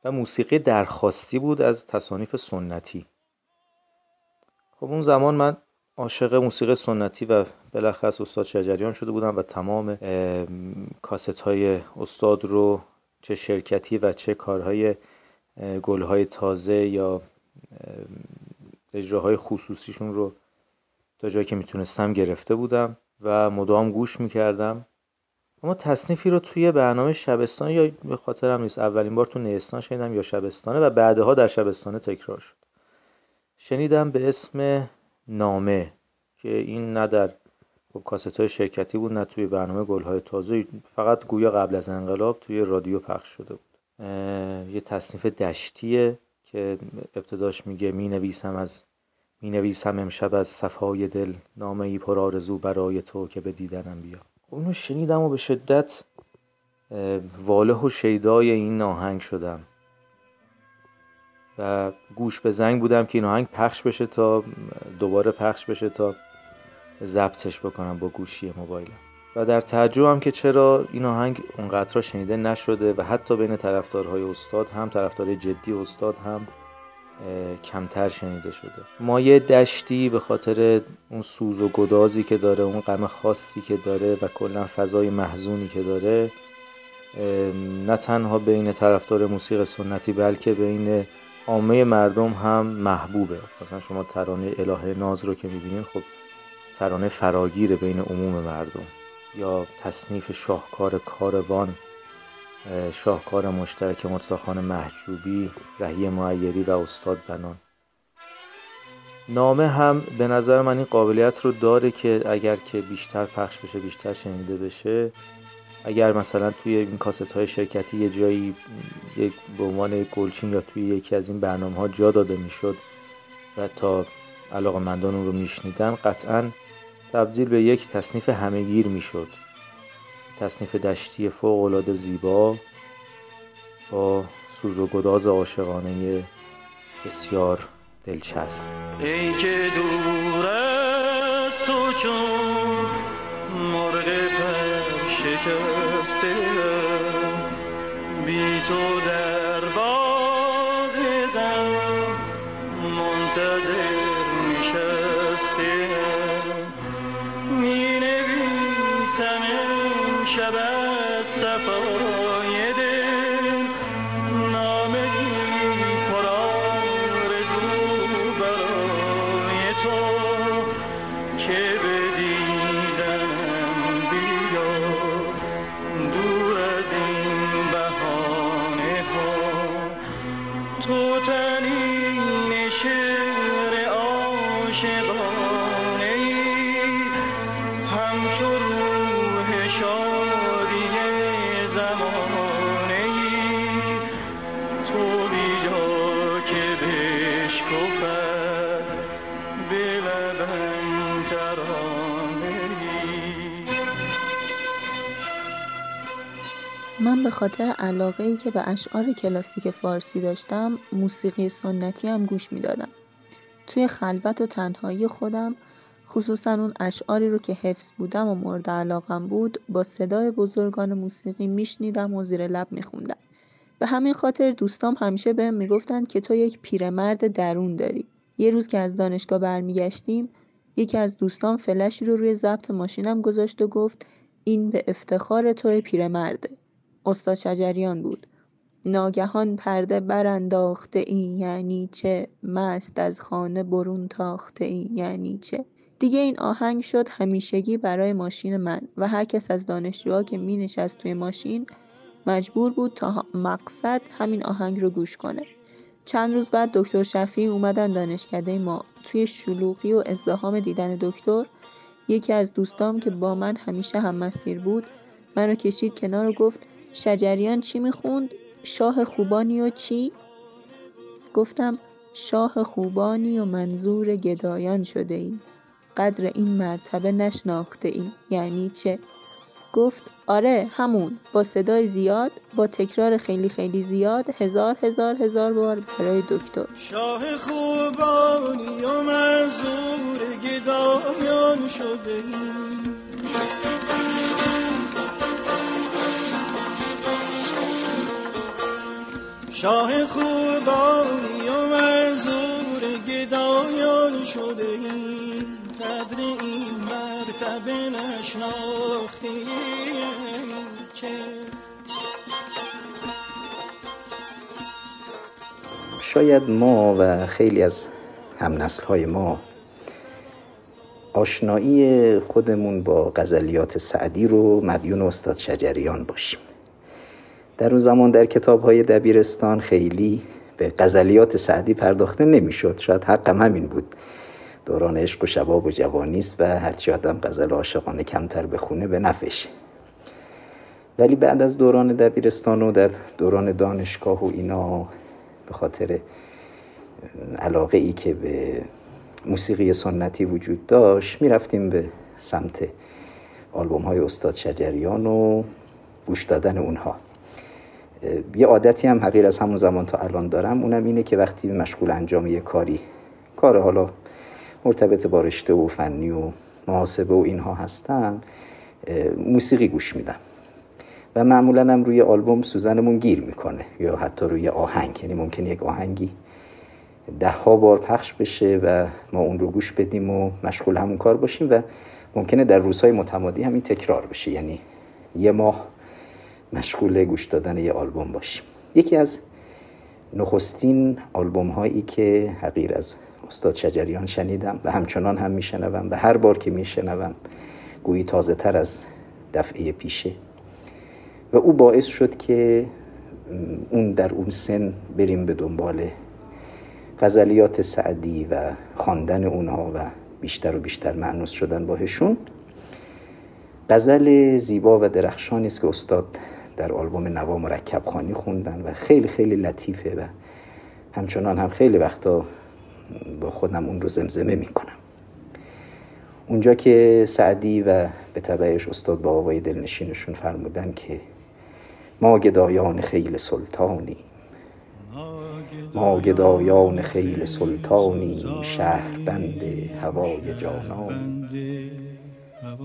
S24: و موسیقی درخواستی بود از تصانیف سنتی. خب اون زمان من عاشق موسیقی سنتی و بالاخص استاد شجریان شده بودم و تمام کاست های استاد رو چه شرکتی و چه کارهای گلهای تازه یا اجراهای خصوصیشون رو تا جایی که می‌تونستم گرفته بودم و مدام گوش می‌کردم. اما تصنیفی رو توی برنامه شبستان یا به خاطرم نیست اولین بار تو نیستان شنیدم یا شبستانه و بعدها در شبستانه تکرار شد. شنیدم به اسم نامه که این نه در خب کاست های شرکتی بود نه توی برنامه گلهای تازه. فقط گویا قبل از انقلاب توی رادیو پخش شده بود. یه تصنیف دشتیه که ابتداش میگه می نویسم از می نویسم امشب از صفای دل. نامه ای پر آرزو برای تو که به دیدنم بیا. اونو شنیدم و به شدت واله و شیدای این آهنگ شدم. و گوش به زنگ بودم که این آهنگ پخش بشه تا دوباره پخش بشه تا ضبطش بکنم با گوشی موبایلم. و در تعجب هم که چرا این آهنگ اونقدر شنیده نشده و حتی بین طرفدارهای استاد هم طرفدار جدی استاد هم کمتر شنیده شده. مایه دشتی به خاطر اون سوز و گدازی که داره اون غم خاصی که داره و کلا فضای محزونی که داره نه تنها بین طرفدار موسیقی سنتی بلکه بین عامه مردم هم محبوبه. مثلا شما ترانه اله ناز رو که می‌بینین خب ترانه فراگیره بین عموم مردم. یا تصنیف شاهکار کاروان شاهکار مشترک مرتضاخان محجوبی رهی معیری و استاد بنان. نامه هم به نظر من این قابلیت رو داره که اگر که بیشتر پخش بشه بیشتر شنیده بشه اگر مثلا توی این کاست های شرکتی یه جایی یک به عنوان گلچین یا توی یکی از این برنامه ها جا داده می‌شد و تا علاقه مندان اون رو میشنیدن قطعا تبدیل به یک تصنیف همهگیر می‌شد. تصنیف دشتی فوق العاده زیبا با سوز و گداز عاشقانه بسیار دلچسب.
S1: ای که دور از تو چون پر شکسته بی تو در
S9: من به خاطر علاقه ای که به اشعار کلاسیک فارسی داشتم موسیقی سنتی هم گوش می‌دادم. توی خلوت و تنهایی خودم خصوصا اون اشعاری رو که حفظ بودم و مورد علاقم بود با صدای بزرگان موسیقی میشنیدم و زیر لب میخوندم. به همین خاطر دوستام همیشه بهم می‌گفتن که تو یک پیرمرد درون داری. یه روز که از دانشگاه برمیگشتیم یکی از دوستام فلشی رو روی ضبط ماشینم گذاشت و گفت این به افتخار توی پیرمرده. استاد شجریان بود. ناگهان پرده برانداخته ای یعنی چه؟ مست از خانه برون تاخته ای یعنی چه؟ دیگه این آهنگ شد همیشگی برای ماشین من و هر کس از دانشجوها که می نشست توی ماشین مجبور بود تا مقصد همین آهنگ رو گوش کنه. چند روز بعد دکتر شفیعی اومدن دانشکده ما. توی شلوغی و ازدحام دیدن دکتر یکی از دوستام که با من همیشه هم مسیر بود منو کشید کنار و گفت شجریان چی می‌خوند؟ شاه خوبانی و چی؟ گفتم شاه خوبانی و منظور گدایان شده ای قدر این مرتبه نشناخته ای یعنی چه؟ گفت آره همون با صدای زیاد با تکرار خیلی خیلی زیاد هزار هزار هزار بار برای دکتر
S1: شاه خوبانی و شاه خوبانی و منظور گدایان شده ای قدر این مرتبه نشناختی که
S25: شاید ما و خیلی از هم های ما آشنایی خودمون با غزلیات سعدی رو مدیون استاد شجریان باشیم. در اون زمان در کتاب های دبیرستان خیلی به غزلیات سعدی پرداخته نمی‌شد. شاید حقم همین بود. دوران عشق و شباب و جوانی است و هرچی آدم غزل عاشقانه کمتر بخونه به نفشه ولی بعد از دوران دبیرستان و در دوران دانشگاه و اینا به خاطر علاقه ای که به موسیقی سنتی وجود داشت می‌رفتیم به سمت آلبوم های استاد شجریان و گوش دادن اونها. یه عادتی هم حقیر از همون زمان تا الان دارم. اونم اینه که وقتی مشغول انجام یه کاری کار حالا مرتبط با رشته و فنی و محاسبه و اینها هستم موسیقی گوش میدم. و معمولا هم روی آلبوم سوزنمون گیر می‌کنه یا حتی روی آهنگ. یعنی ممکن یک آهنگی ده ها بار پخش بشه و ما اون رو گوش بدیم و مشغول همون کار باشیم و ممکنه در روزهای متمادی همین تکرار بشه. یعنی یه ماه مشغول گوش دادن یه آلبوم باشیم. یکی از نخستین آلبوم هایی که حقیر از استاد شجریان شنیدم و همچنان هم میشنوم و هر بار که میشنوم گویی تازه تر از دفعه پیشه. و او باعث شد که اون در اون سن بریم به دنبال غزلیات سعدی و خواندن اونها و بیشتر و بیشتر معنوس شدن باهشون. غزل زیبا و درخشانی است که استاد در آلبوم نوا مرکب خانی خوندن و خیلی خیلی لطیفه و همچنان هم خیلی وقتا با خودم اون رو زمزمه می‌کنم. اونجا که سعدی و به طبعش استاد با آوای دلنشینشون فرمودن که ما گدایان خیل سلطانی ما گدایان خیل سلطانی شهر بند هوای جانان.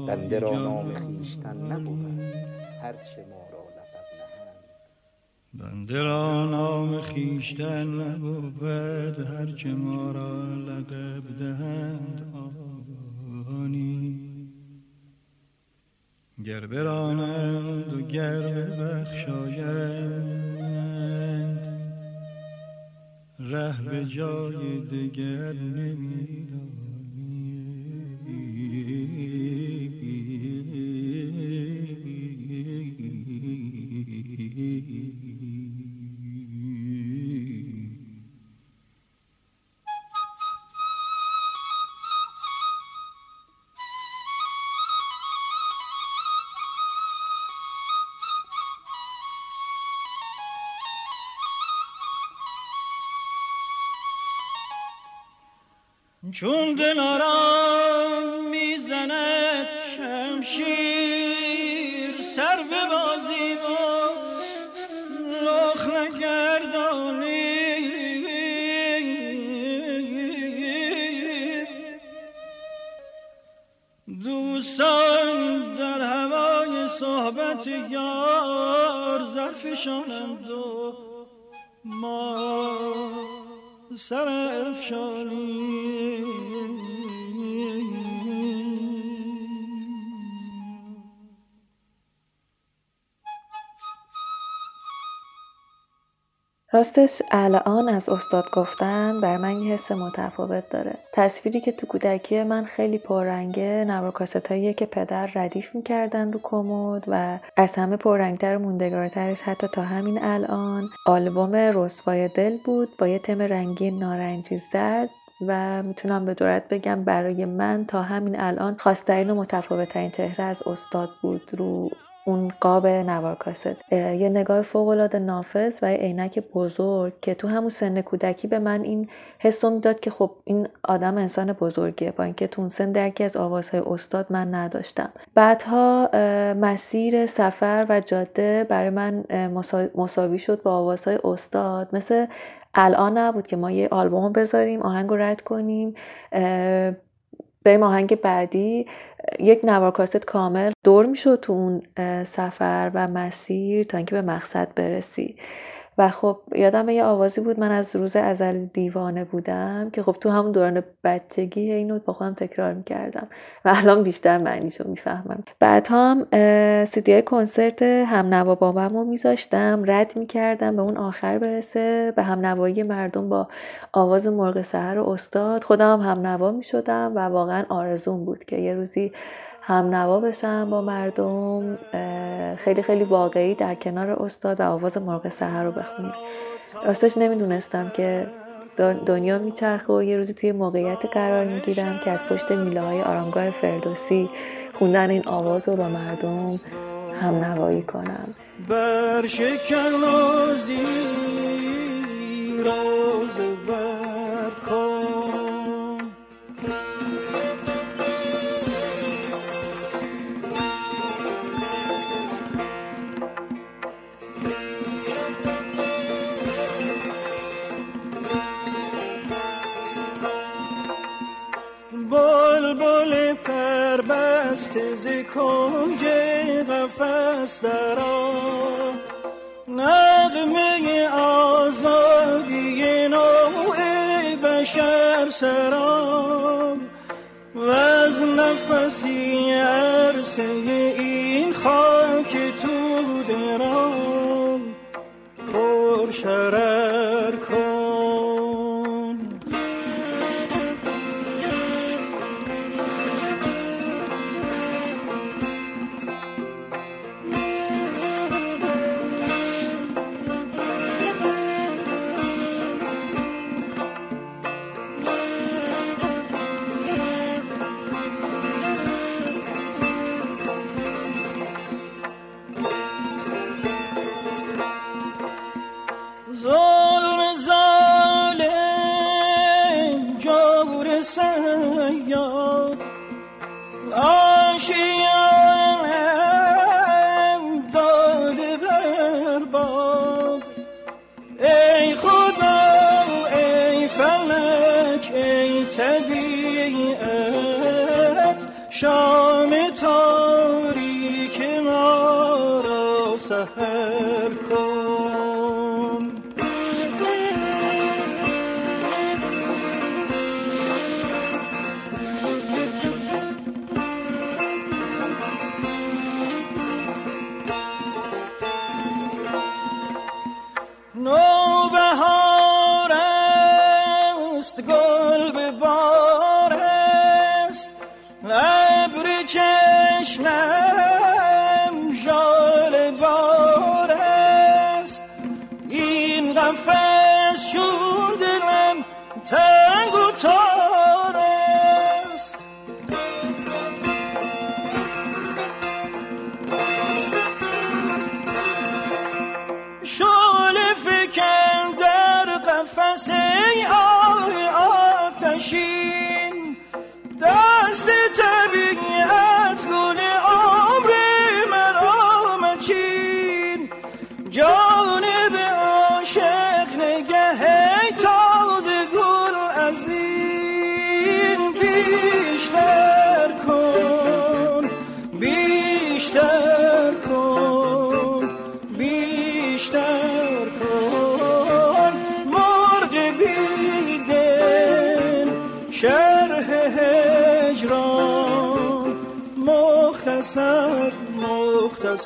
S25: بنده را نام خیشتن نبود هرچه ما
S1: بنده را نام خیشتن نبود هرچه ما را لقب دهند آنی گر برانند و گر ببخشایند ره به جای دگر نمی‌دانند. چون دلارام می‌زند شمشیر سر به بازی و لخ نگردانی. دوستان در هوای صحبت یار زرفشانند و ما سر افشانی
S26: راستش الان از استاد گفتن بر من یه حس متفاوت داره. تصویری که تو کودکی من خیلی پررنگه نوار هاییه که پدر ردیف می‌کردن رو کمد و از همه پررنگتر و موندگارترش حتی تا همین الان. آلبوم رسوای دل بود با یه تم رنگی نارنجی زرد و می‌تونم به دورت بگم برای من تا همین الان خواسترین و متفاوتترین چهره از استاد بود رو اون قاب نوار کاست یه نگاه فوق العاده نافذ و یه عینک بزرگ که تو همون سن کودکی به من این حسو می‌داد که خب این آدم انسان بزرگیه. با اینکه تو اون سن درکی از آوازهای استاد من نداشتم. بعدها مسیر سفر و جاده برای من مساوی شد با آوازهای استاد. مثل الان نبود که ما یه آلبوم بذاریم آهنگ رو رد کنیم. بریم آهنگ بعدی. یک نوار کاست کامل دور می‌شد تو اون سفر و مسیر تا اینکه به مقصد برسی. و خب یادم یه آوازی بود من از روز ازل دیوانه بودم که خب تو همون دوران بچگی اینو با خودم تکرار می‌کردم و الان بیشتر معنیشو می‌فهمم. بعد هم سیدی های کنسرت هم نوا رو میذاشتم رد می‌کردم به اون آخر برسه به هم نوایی مردم با آواز مرغ سهر و استاد خودم هم نوا می‌شدم و واقعا آرزون بود که یه روزی هم نوا بشم با مردم خیلی خیلی واقعی در کنار استاد آواز مرغ سحر رو بخونیم راستش نمی‌دونستم که دنیا میچرخه و یه روزی توی موقعیت قرار می‌گیرم که از پشت میله های آرامگاه فردوسی خوندن این آواز رو با مردم هم نوایی کنم
S1: بر شکنازی راز بر کنج قفس درا نغمه آزادی نوع بشر سرام و از نفسی عرصه این خاک تو درام پر شرر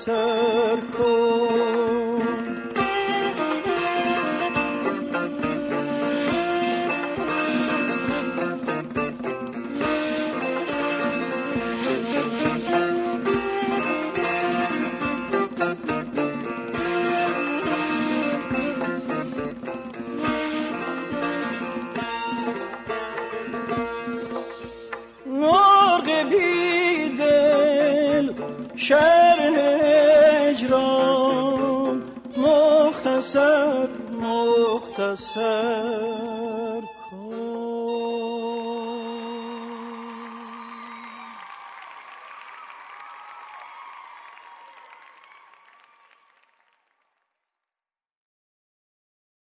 S1: se sen